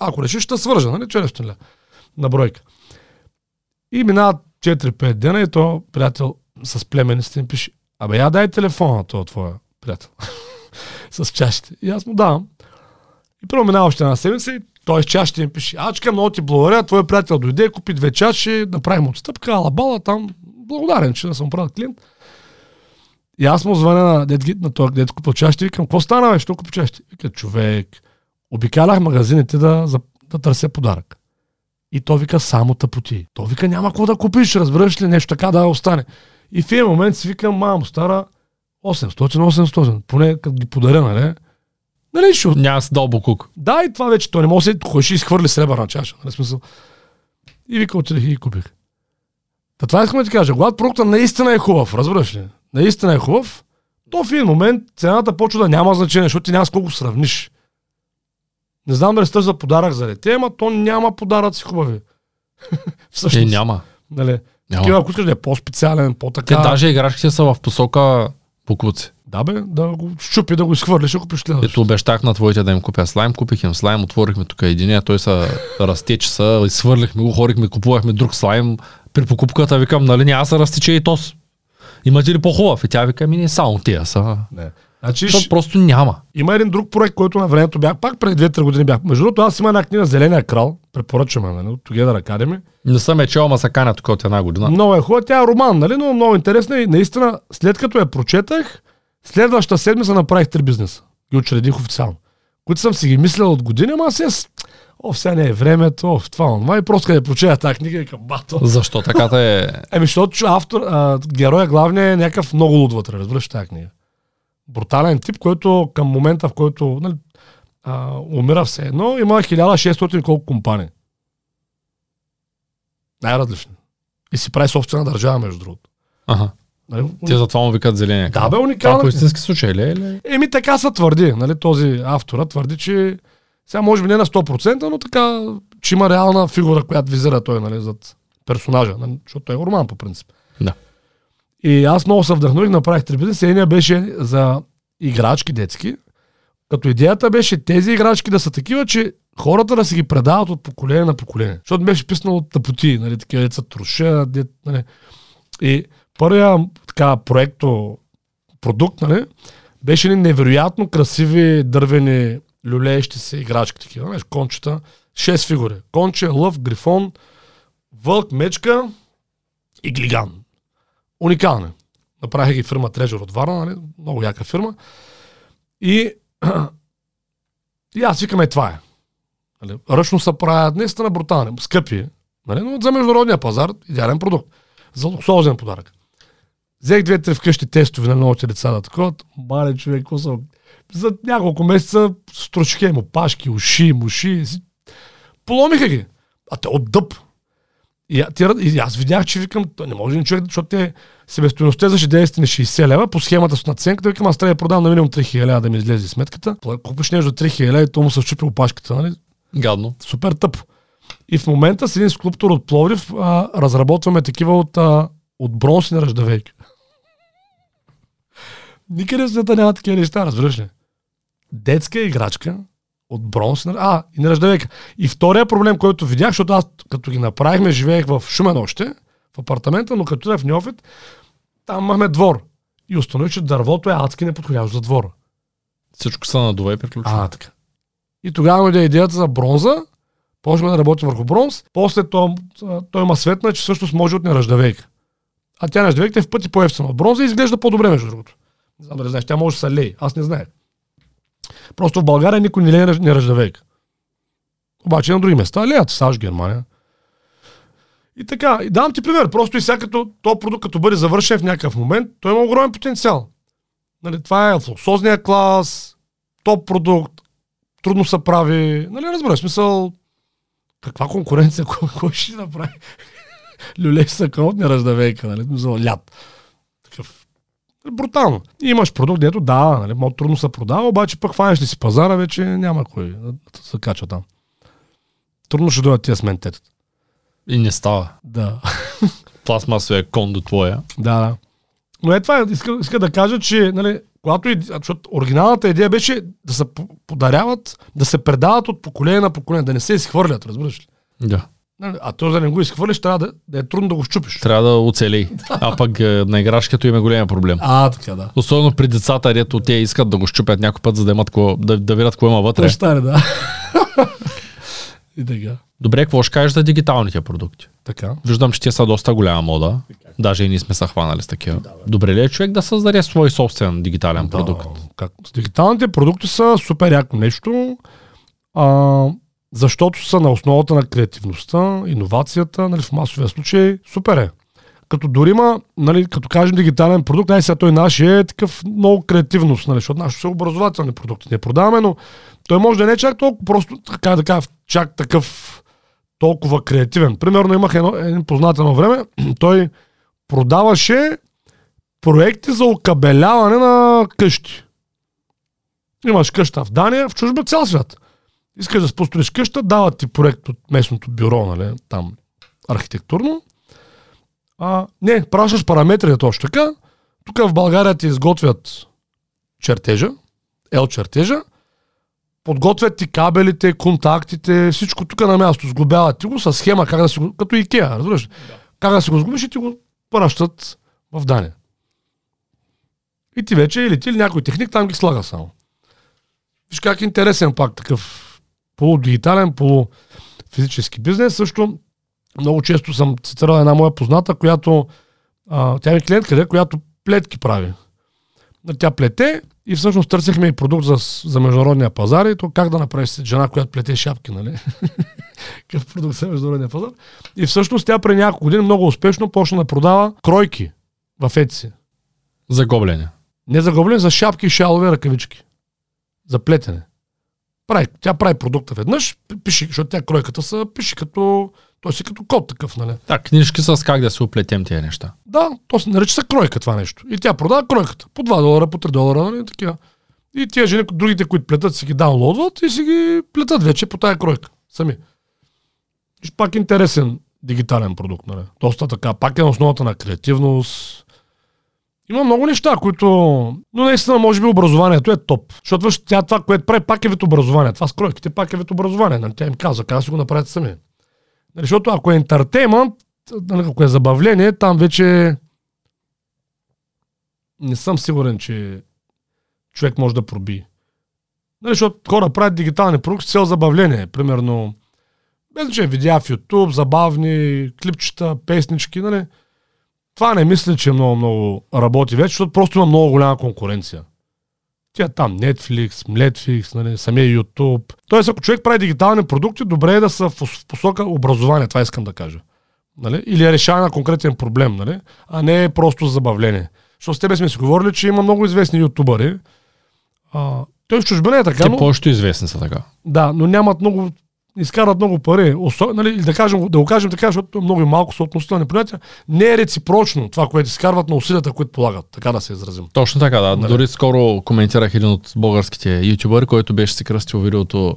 ако решиш, ще свържа, нали? 400 лева на бройка. И минават 4-5 дена и то приятел с племенниците ми пише, абе я дай телефона на този твоя приятел. с чашите. И аз му давам. И първо минава още една седмица и той с чашите ми пише, Ачка, много ти благодаря, твой приятел дойде, купи две чаши, направим отстъпка, алабала там, благодарен, че да съм правил клиент. И аз му звъня на дед, на този, дед купил чашите, викам, какво стана, бе, що купи чашите? Вика, човек, обикалях магазините да, за, да търся подарък. И той вика само тъпоти. Той вика няма какво да купиш, разбираш ли нещо така да остане. И в един момент си викам, мамо, стара 800-800, поне като ги подаря, нали? Нали, ще... Няма дал букук. Да, и това вече, той не може да се, ще изхвърли сребърна чаша, нали смисъл. И вика, отидех и купих. Та това искам да ти кажа, когато продуктът наистина е хубав, разбираш ли? Наистина е хубав, то в един момент цената почва да няма значение, защото ти няма с колко сравниш. Не знам дали сте за подарък за дете, ама то няма подаръци хубави. Е, Всъщност, няма. нали? няма. Такива, ако искаш да е по-специален, Те по-така. даже играчките са в посока букуци. Да бе, да го щупи, да го изхвърлиш, ако следващ. Ето обещах на твоите да им купя слайм, купих им слайм, отворихме тук единия, той са растече са, свърлихме го, хорихме, купувахме друг слайм. При покупката викам, нали няма са растече и тос. Имате ли по-хубав? И тя вика, ми не само тия са. Не. Значи, Защото просто няма. има един друг проект, който на времето бях, пак преди 2-3 години бях. Между другото, аз има една книга Зеления крал, препоръчваме, нали, от Together Academy. Не съм е чел, ама са каня тук от една година. Много е хубава, тя е роман, нали, но много интересна и наистина, след като я прочетах, следващата седмица направих три бизнеса. Ги учредих официално. Които съм си ги мислял от години, ама сега, с- о, сега не е времето, о, това, онова. И просто къде прочета тази книга и към бато. Защо така те е... Еми, защото че автор, а, героя главният е някакъв много луд вътре, разбираш тази книга. Брутален тип, който към момента, в който нали, а, умира все едно, има 1600 и колко компании. Най-различни. И си прави собствена държава, между другото. Ага. Нали? Те затова му викат зеления. Да, бе, Това уникално. по истински случай ли е? Или? Еми така се твърди, нали, този автора твърди, че сега може би не на 100%, но така, че има реална фигура, която визира той, нали, зад персонажа, нали, защото той е роман по принцип. Да. И аз много се вдъхнових, направих три бизнеса. Единия беше за играчки детски, като идеята беше тези играчки да са такива, че хората да си ги предават от поколение на поколение. Защото беше писнало от тъпоти, нали, такива деца труша, дет, нали. И първия така проекто продукт, нали, беше ни невероятно красиви дървени люлеещи се играчки такива. Знаеш, кончета, шест фигури. Конче, лъв, грифон, вълк, мечка и глиган. Уникални. Направиха ги фирма Treasure от Варна, нали? много яка фирма. И, и аз викаме това е. Нали? Ръчно се правят, наистина брутални, скъпи, нали? но за международния пазар идеален продукт. За луксозен подарък. Взех две-три вкъщи тестови на новите деца да такова. Мале човек, са? За няколко месеца строчиха му пашки, уши, муши. Поломиха ги. А те от дъб. И, те, и аз видях, че викам, не може ли човек, защото те себестоеността за 10 на 60 лева по схемата с наценката, викам, аз трябва да продам на минимум 3000 лева да ми излезе сметката. Купиш нещо за 3000 лева и то му се щупи опашката, нали? Гадно. Супер тъп. И в момента с един скулптор от Пловдив а, разработваме такива от, а, от бронз и нержавейка. Никъде в света няма такива неща, разбираш ли? Детска играчка от бронз и нар- а, и нержавейка. И втория проблем, който видях, защото аз като ги направихме, живеех в Шумен още, в апартамента, но като в Неофит, там имахме двор. И установих, че дървото е адски неподходящо за двора. Всичко са надува и приключва. А, така. И тогава ми даде идеята за бронза, почнахме да работим върху бронз, после той, той има светна, че всъщност може от неръждавейка. А тя неръждавейка е в пъти по-ефтина от бронза и изглежда по-добре, между другото. Не знам дали знаеш, тя може да се лей. Аз не знаех. Просто в България никой не лее неръж- неръждавейка. Обаче на други места леят, САЩ, Германия. И така, и давам ти пример. Просто и сега като този продукт, като бъде завършен в някакъв момент, той има огромен потенциал. Нали, това е в луксозния клас, топ продукт, трудно се прави. Нали, разбираш, смисъл, каква конкуренция, кой, ще направи? Люлей са от неръждавейка, нали, смисъл, лят. Брутално. И имаш продукт, дето да, нали, много трудно се продава, обаче пък хванеш ли си пазара, вече няма кой да се кача там. Трудно ще дойдат тия с ментетата. И не става. Да. Пластмасовия кон до твоя. Да, да. Но е това, иска, иска да кажа, че нали, когато и, защото оригиналната идея беше да се по- подаряват, да се предават от поколение на поколение, да не се изхвърлят, разбираш ли? Да. А то за да не го изхвърлиш, трябва да, да е трудно да го щупиш. Трябва да оцелей. А пък е, на играчката им е големия проблем. А, така да. Особено при децата, дето те искат да го щупят някой път, за да имат какво, да, да видят какво има вътре. Прещаре, да. и така. Добре, какво ще кажеш за дигиталните продукти? Така. Виждам, че те са доста голяма мода. Даже и ние сме се хванали с такива. Добре ли е човек да създаде свой собствен дигитален продукт? Да, как? Дигиталните продукти са супер яко нещо, а, защото са на основата на креативността, иновацията, нали, в масовия случай, супер е. Като дори има, нали, като кажем дигитален продукт, най сега той наш е такъв много креативност, нали, защото нашите са образователни продукти. Не продаваме, но той може да не е чак толкова просто, така да кажа, чак такъв толкова креативен. Примерно имах едно, един познат едно време, той продаваше проекти за окабеляване на къщи. Имаш къща в Дания, в чужба цял свят. Искаш да спостроиш къща, дават ти проект от местното бюро, нали, там архитектурно. А, не, пращаш параметрите точно така. Тук в България ти изготвят чертежа, ел чертежа, подготвят ти кабелите, контактите, всичко тук на място, сглобяват ти го с схема, как да си го, като Икеа, разбираш? Как да си го сглобиш и ти го пращат в Дания. И ти вече или ти или някой техник там ги слага само. Виж как е интересен пак такъв полудигитален, полуфизически бизнес. Също много често съм цитирал една моя позната, която а, тя е клиент къде, която плетки прави. Тя плете и всъщност търсихме и продукт за, за международния пазар и то как да направиш жена, която плете шапки, нали? Какъв продукт за международния пазар. И всъщност тя при няколко години много успешно почна да продава кройки в Etsy. За гоблене. Не за гоблене, за шапки, шалове, ръкавички. За плетене. Прави, тя прави продукта веднъж, пише, защото тя кройката са, пише като, той си като код такъв, нали? Да, книжки с как да се оплетем тези неща. Да, то се нарича се кройка това нещо. И тя продава кройката. По 2 долара, по 3 долара, нали, такива. И тия жени, другите, които плетат, си ги даунлоудват и си ги плетат вече по тая кройка. Сами. И пак интересен дигитален продукт, нали? Доста така. Пак е на основата на креативност, има много неща, които... Но наистина, може би образованието е топ. Защото тя това, което прави, пак е вид образование. Това с кройките пак е вид образование. Нали? Тя им казва, как си го направите сами. Нали? Защото ако е ентертеймент, нали, ако е забавление, там вече не съм сигурен, че човек може да проби. Нали, защото хора правят дигитални продукти с цел забавление. Примерно, без значение, видеа в YouTube, забавни, клипчета, песнички, нали? Това не мисля, че много, много работи вече, защото просто има много голяма конкуренция. Тя там Netflix, Netflix, нали, самия YouTube. Тоест, ако човек прави дигитални продукти, добре е да са в посока образование, това искам да кажа. Нали? Или решаване на конкретен проблем, нали? а не просто забавление. Защото с тебе сме си говорили, че има много известни ютубъри. А, той в чужбина е така. Те но... повечето известни са така. Да, но нямат много изкарват много пари. Осо, нали, да, кажем, да го кажем така, защото е много и малко са относителни понятия. Не е реципрочно това, което изкарват на усилията, които полагат. Така да се изразим. Точно така, да. Нали? Дори скоро коментирах един от българските ютубъри, който беше си кръстил видеото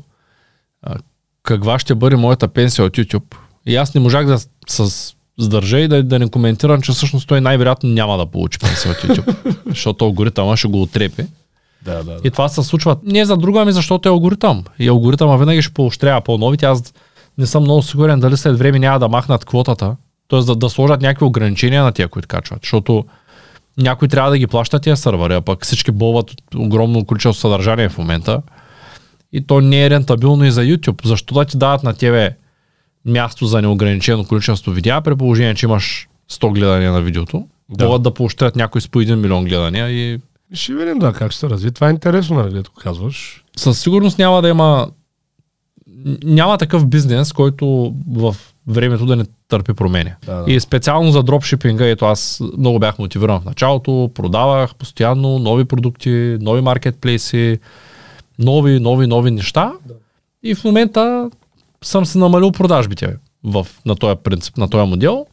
каква ще бъде моята пенсия от YouTube. И аз не можах да с сдържа и да, да не коментирам, че всъщност той най-вероятно няма да получи пенсия от YouTube, защото алгоритъма ще го отрепи. Да, да, да. И това се случва не за друго, ами защото е алгоритъм. И алгоритъма винаги ще поощрява по-новите. Аз не съм много сигурен дали след време няма да махнат квотата. т.е. да, да сложат някакви ограничения на тия, които качват. Защото някой трябва да ги плаща тия сървъри, а пък всички болват огромно количество съдържание в момента. И то не е рентабилно и за YouTube. Защо да ти дават на тебе място за неограничено количество видеа, при положение, че имаш 100 гледания на видеото. Да. Могат да поощрят някой с по 1 милион гледания и ще видим да, как ще се разви. Това е интересно, нали, като казваш. Със сигурност няма да има няма такъв бизнес, който в времето да не търпи промени. Да, да. И специално за дропшипинга, ето аз много бях мотивиран в началото, продавах постоянно нови продукти, нови маркетплейси, нови, нови, нови неща. Да. И в момента съм се намалил продажбите в, на този принцип, на този модел.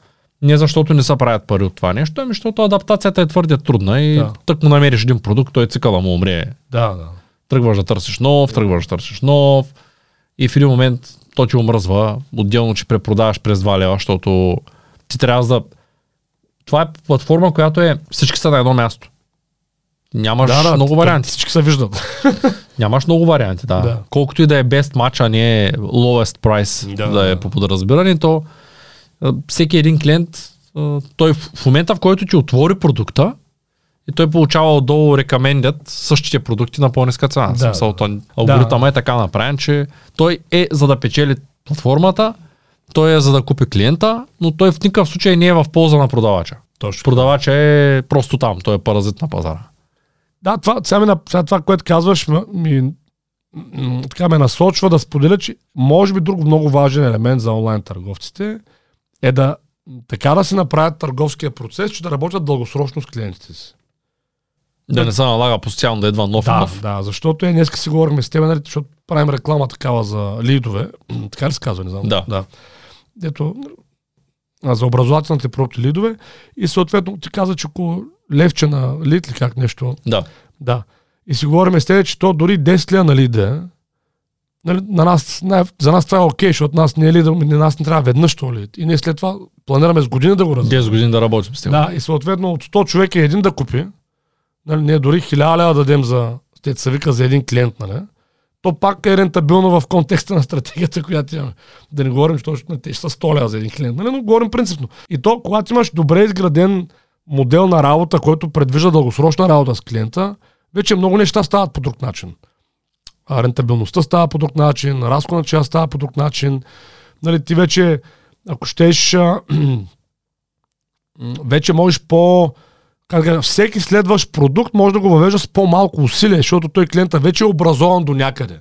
Не защото не се правят пари от това нещо, ами защото адаптацията е твърде трудна и да. тък му намериш един продукт, той цикъла му умре. Да, да. Тръгваш да търсиш нов, тръгваш да търсиш нов и в един момент то ти омръзва. Отделно, че препродаваш през 2 лева, защото ти трябва да... Това е платформа, която е... Всички са на едно място. Нямаш да, да, много варианти. Всички се виждат. Нямаш много варианти, да. да. Колкото и да е best match, а не lowest price да, да е по подразбиране, то всеки един клиент, той в момента, в който ти отвори продукта, и той получава отдолу рекамендят същите продукти на по-ниска цена. Да, Смисъл, да. Алгоритъмът да. е така направен, че той е за да печели платформата, той е за да купи клиента, но той в никакъв случай не е в полза на продавача. Точно. Продавача е просто там, той е паразит на пазара. Да, това, сега, сега това, което казваш, ми, така ме насочва да споделя, че може би друг много важен елемент за онлайн търговците е да така да се направят търговския процес, че да работят дългосрочно с клиентите си. Да, да не се налага постоянно да едва нов да, нов. Да, защото е, днеска си говорим с теб, нали, защото правим реклама такава за лидове. така ли се казва, не знам. Да. да. Ето, за образователните продукти лидове и съответно ти каза, че около левче на лид ли как нещо. Да. Да. И си говорим с теб, че то дори 10 лева на лида нали, на нас, за нас това е окей, okay, защото нас не е ли, на нас не трябва веднъж това ли. И ние след това планираме с години да го развиваме. 10 години да работим с теб. Да, и съответно от 100 човека е един да купи, нали, ние дори 1000 лева дадем за, те се вика за един клиент, нали, то пак е рентабилно в контекста на стратегията, която имаме. Да не говорим, че точно те ще са 100 лева за един клиент, нали, но говорим принципно. И то, когато имаш добре изграден модел на работа, който предвижда дългосрочна работа с клиента, вече много неща стават по друг начин. Рентабилността става по друг начин, разходна част става по друг начин. Нали, ти вече, ако щеш, вече можеш по... Как да, всеки следващ продукт може да го въвежда с по-малко усилие, защото той клиента вече е образован до някъде.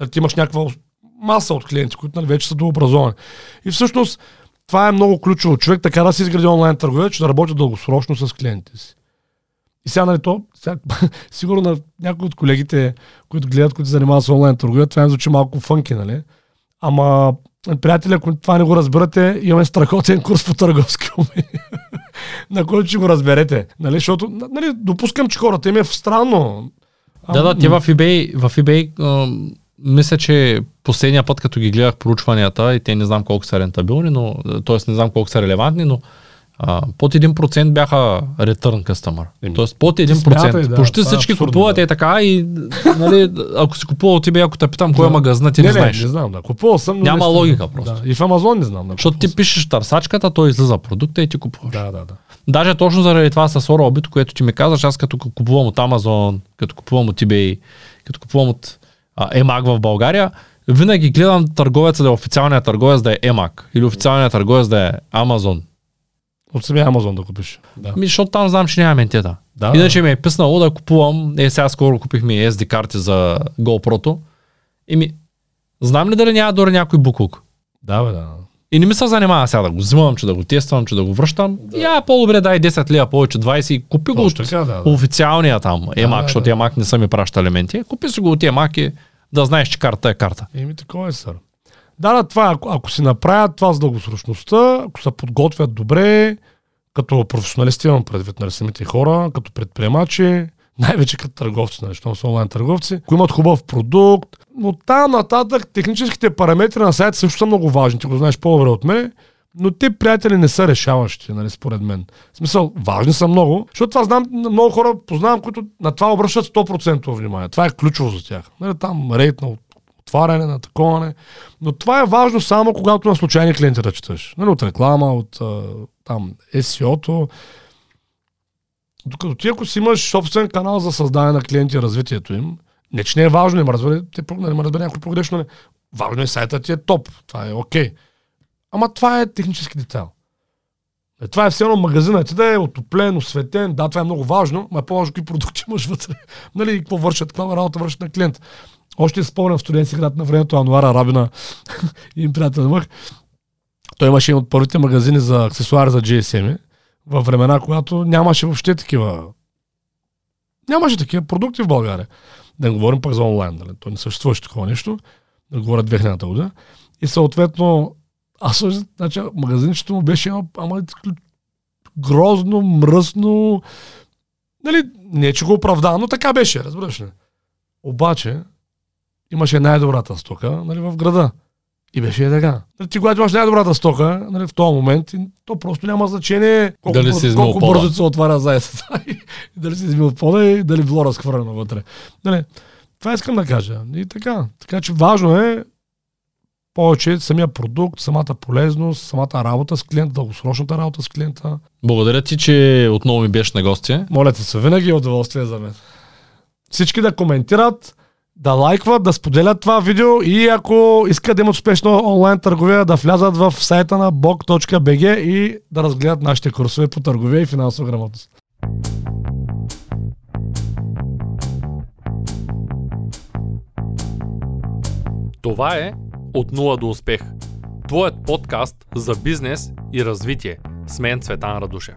Нали, ти имаш някаква маса от клиенти, които нали, вече са дообразовани. И всъщност това е много ключово. Човек така да си изгради онлайн търговия, че да работи дългосрочно с клиентите си. И сега, нали, то, сега, сигурно на някои от колегите, които гледат, които занимават с онлайн търговия, това им звучи малко фънки, нали? Ама, приятели, ако това не го разберете, имаме страхотен курс по търговски умения, на който ще го разберете. Нали? Защото, нали, допускам, че хората им е странно. Да, да, те в eBay, в eBay мисля, че последния път, като ги гледах проучванията, и те не знам колко са рентабилни, но, т.е. не знам колко са релевантни, но а, под 1% бяха return customer. Тоест под 1%. Смятай, да, Почти всички абсурдно, купуват да. е така и нали, ако си купувал тебе, ако те питам кой е магазина, ти не, не, знаеш. Не, знам, да. Купувал съм. Няма не логика просто. Да. И в Амазон не знам. Да, Защото ти пишеш търсачката, той излиза продукта и ти купуваш. Да, да, да. Даже точно заради това с Orbit, което ти ми казваш, аз като купувам от Amazon, като купувам от eBay, като купувам от EMAG в България, винаги гледам търговеца да е официалният търговец да е EMAG или официалният търговец да е Amazon. От самия Амазон да купиш. Да. Ми, защото там знам, че няма ментета. Да, Иначе да. ми е писнало да купувам, е сега скоро купихме SD карти за GoPro-то. И ми, знам ли дали няма дори някой буклук? Да, бе, да. И не ми се занимава сега да го взимам, че да го тествам, че да го връщам. Да. Я по-добре дай 10 лева повече, 20 и купи го от така, да, да. официалния там EMAC, да, защото да. EMAC не са ми праща елементи. Купи си го от EMAC и да знаеш, че карта е карта. Еми такова е, сър. Да, да, това, ако, ако си направят това с дългосрочността, ако се подготвят добре, като професионалисти имам предвид на нали, самите хора, като предприемачи, най-вече като търговци, нали, защото са онлайн търговци, ако имат хубав продукт, но там нататък техническите параметри на сайта също са много важни, ти го знаеш по-добре от мен, но те приятели не са решаващи, нали, според мен. В смисъл, важни са много, защото това знам, много хора познавам, които на това обръщат 100% внимание. Това е ключово за тях. Нали, там рейт на отваряне, на таковане. Но това е важно само когато на случайни клиенти да четеш. Нали, от реклама, от там SEO-то. Докато ти ако си имаш собствен канал за създаване на клиенти и развитието им, не че не е важно, има разбере, те не ме разбере някой погрешно. Не. Важно е сайтът ти е топ. Това е окей. Okay. Ама това е технически детайл. Е, това е все едно магазина ти да е отоплен, осветен. Да, това е много важно, но е по-важно какви продукти имаш вътре. нали, какво вършат, каква работа вършат на клиент. Още спомням в студентски град на времето Ануара Рабина и приятел мъх. Той имаше от първите магазини за аксесуари за GSM във времена, когато нямаше въобще такива нямаше такива продукти в България. Да не говорим пък за онлайн, нали? То не съществуваше такова нещо. Да говоря 2000-та година. И съответно, аз значи, магазинчето му беше ама, грозно, мръсно. Нали, не че го оправдава, но така беше, разбираш ли. Обаче, имаше най-добрата стока нали, в града. И беше е така. Нали, ти когато имаш най-добрата стока, нали, в този момент, то просто няма значение колко, дали си колко бързо се отваря заесата. дали си измил пода и дали било разхвърлено вътре. Нали, това искам да кажа. И така. Така че важно е повече самия продукт, самата полезност, самата работа с клиента, дългосрочната работа с клиента. Благодаря ти, че отново ми беше на гостие. Моля те се, винаги е удоволствие за мен. Всички да коментират, да лайкват, да споделят това видео и ако искат да имат успешно онлайн търговия, да влязат в сайта на bog.bg и да разгледат нашите курсове по търговия и финансова грамотност. Това е От нула до успех. Твоят подкаст за бизнес и развитие. С мен Цветан Радушев.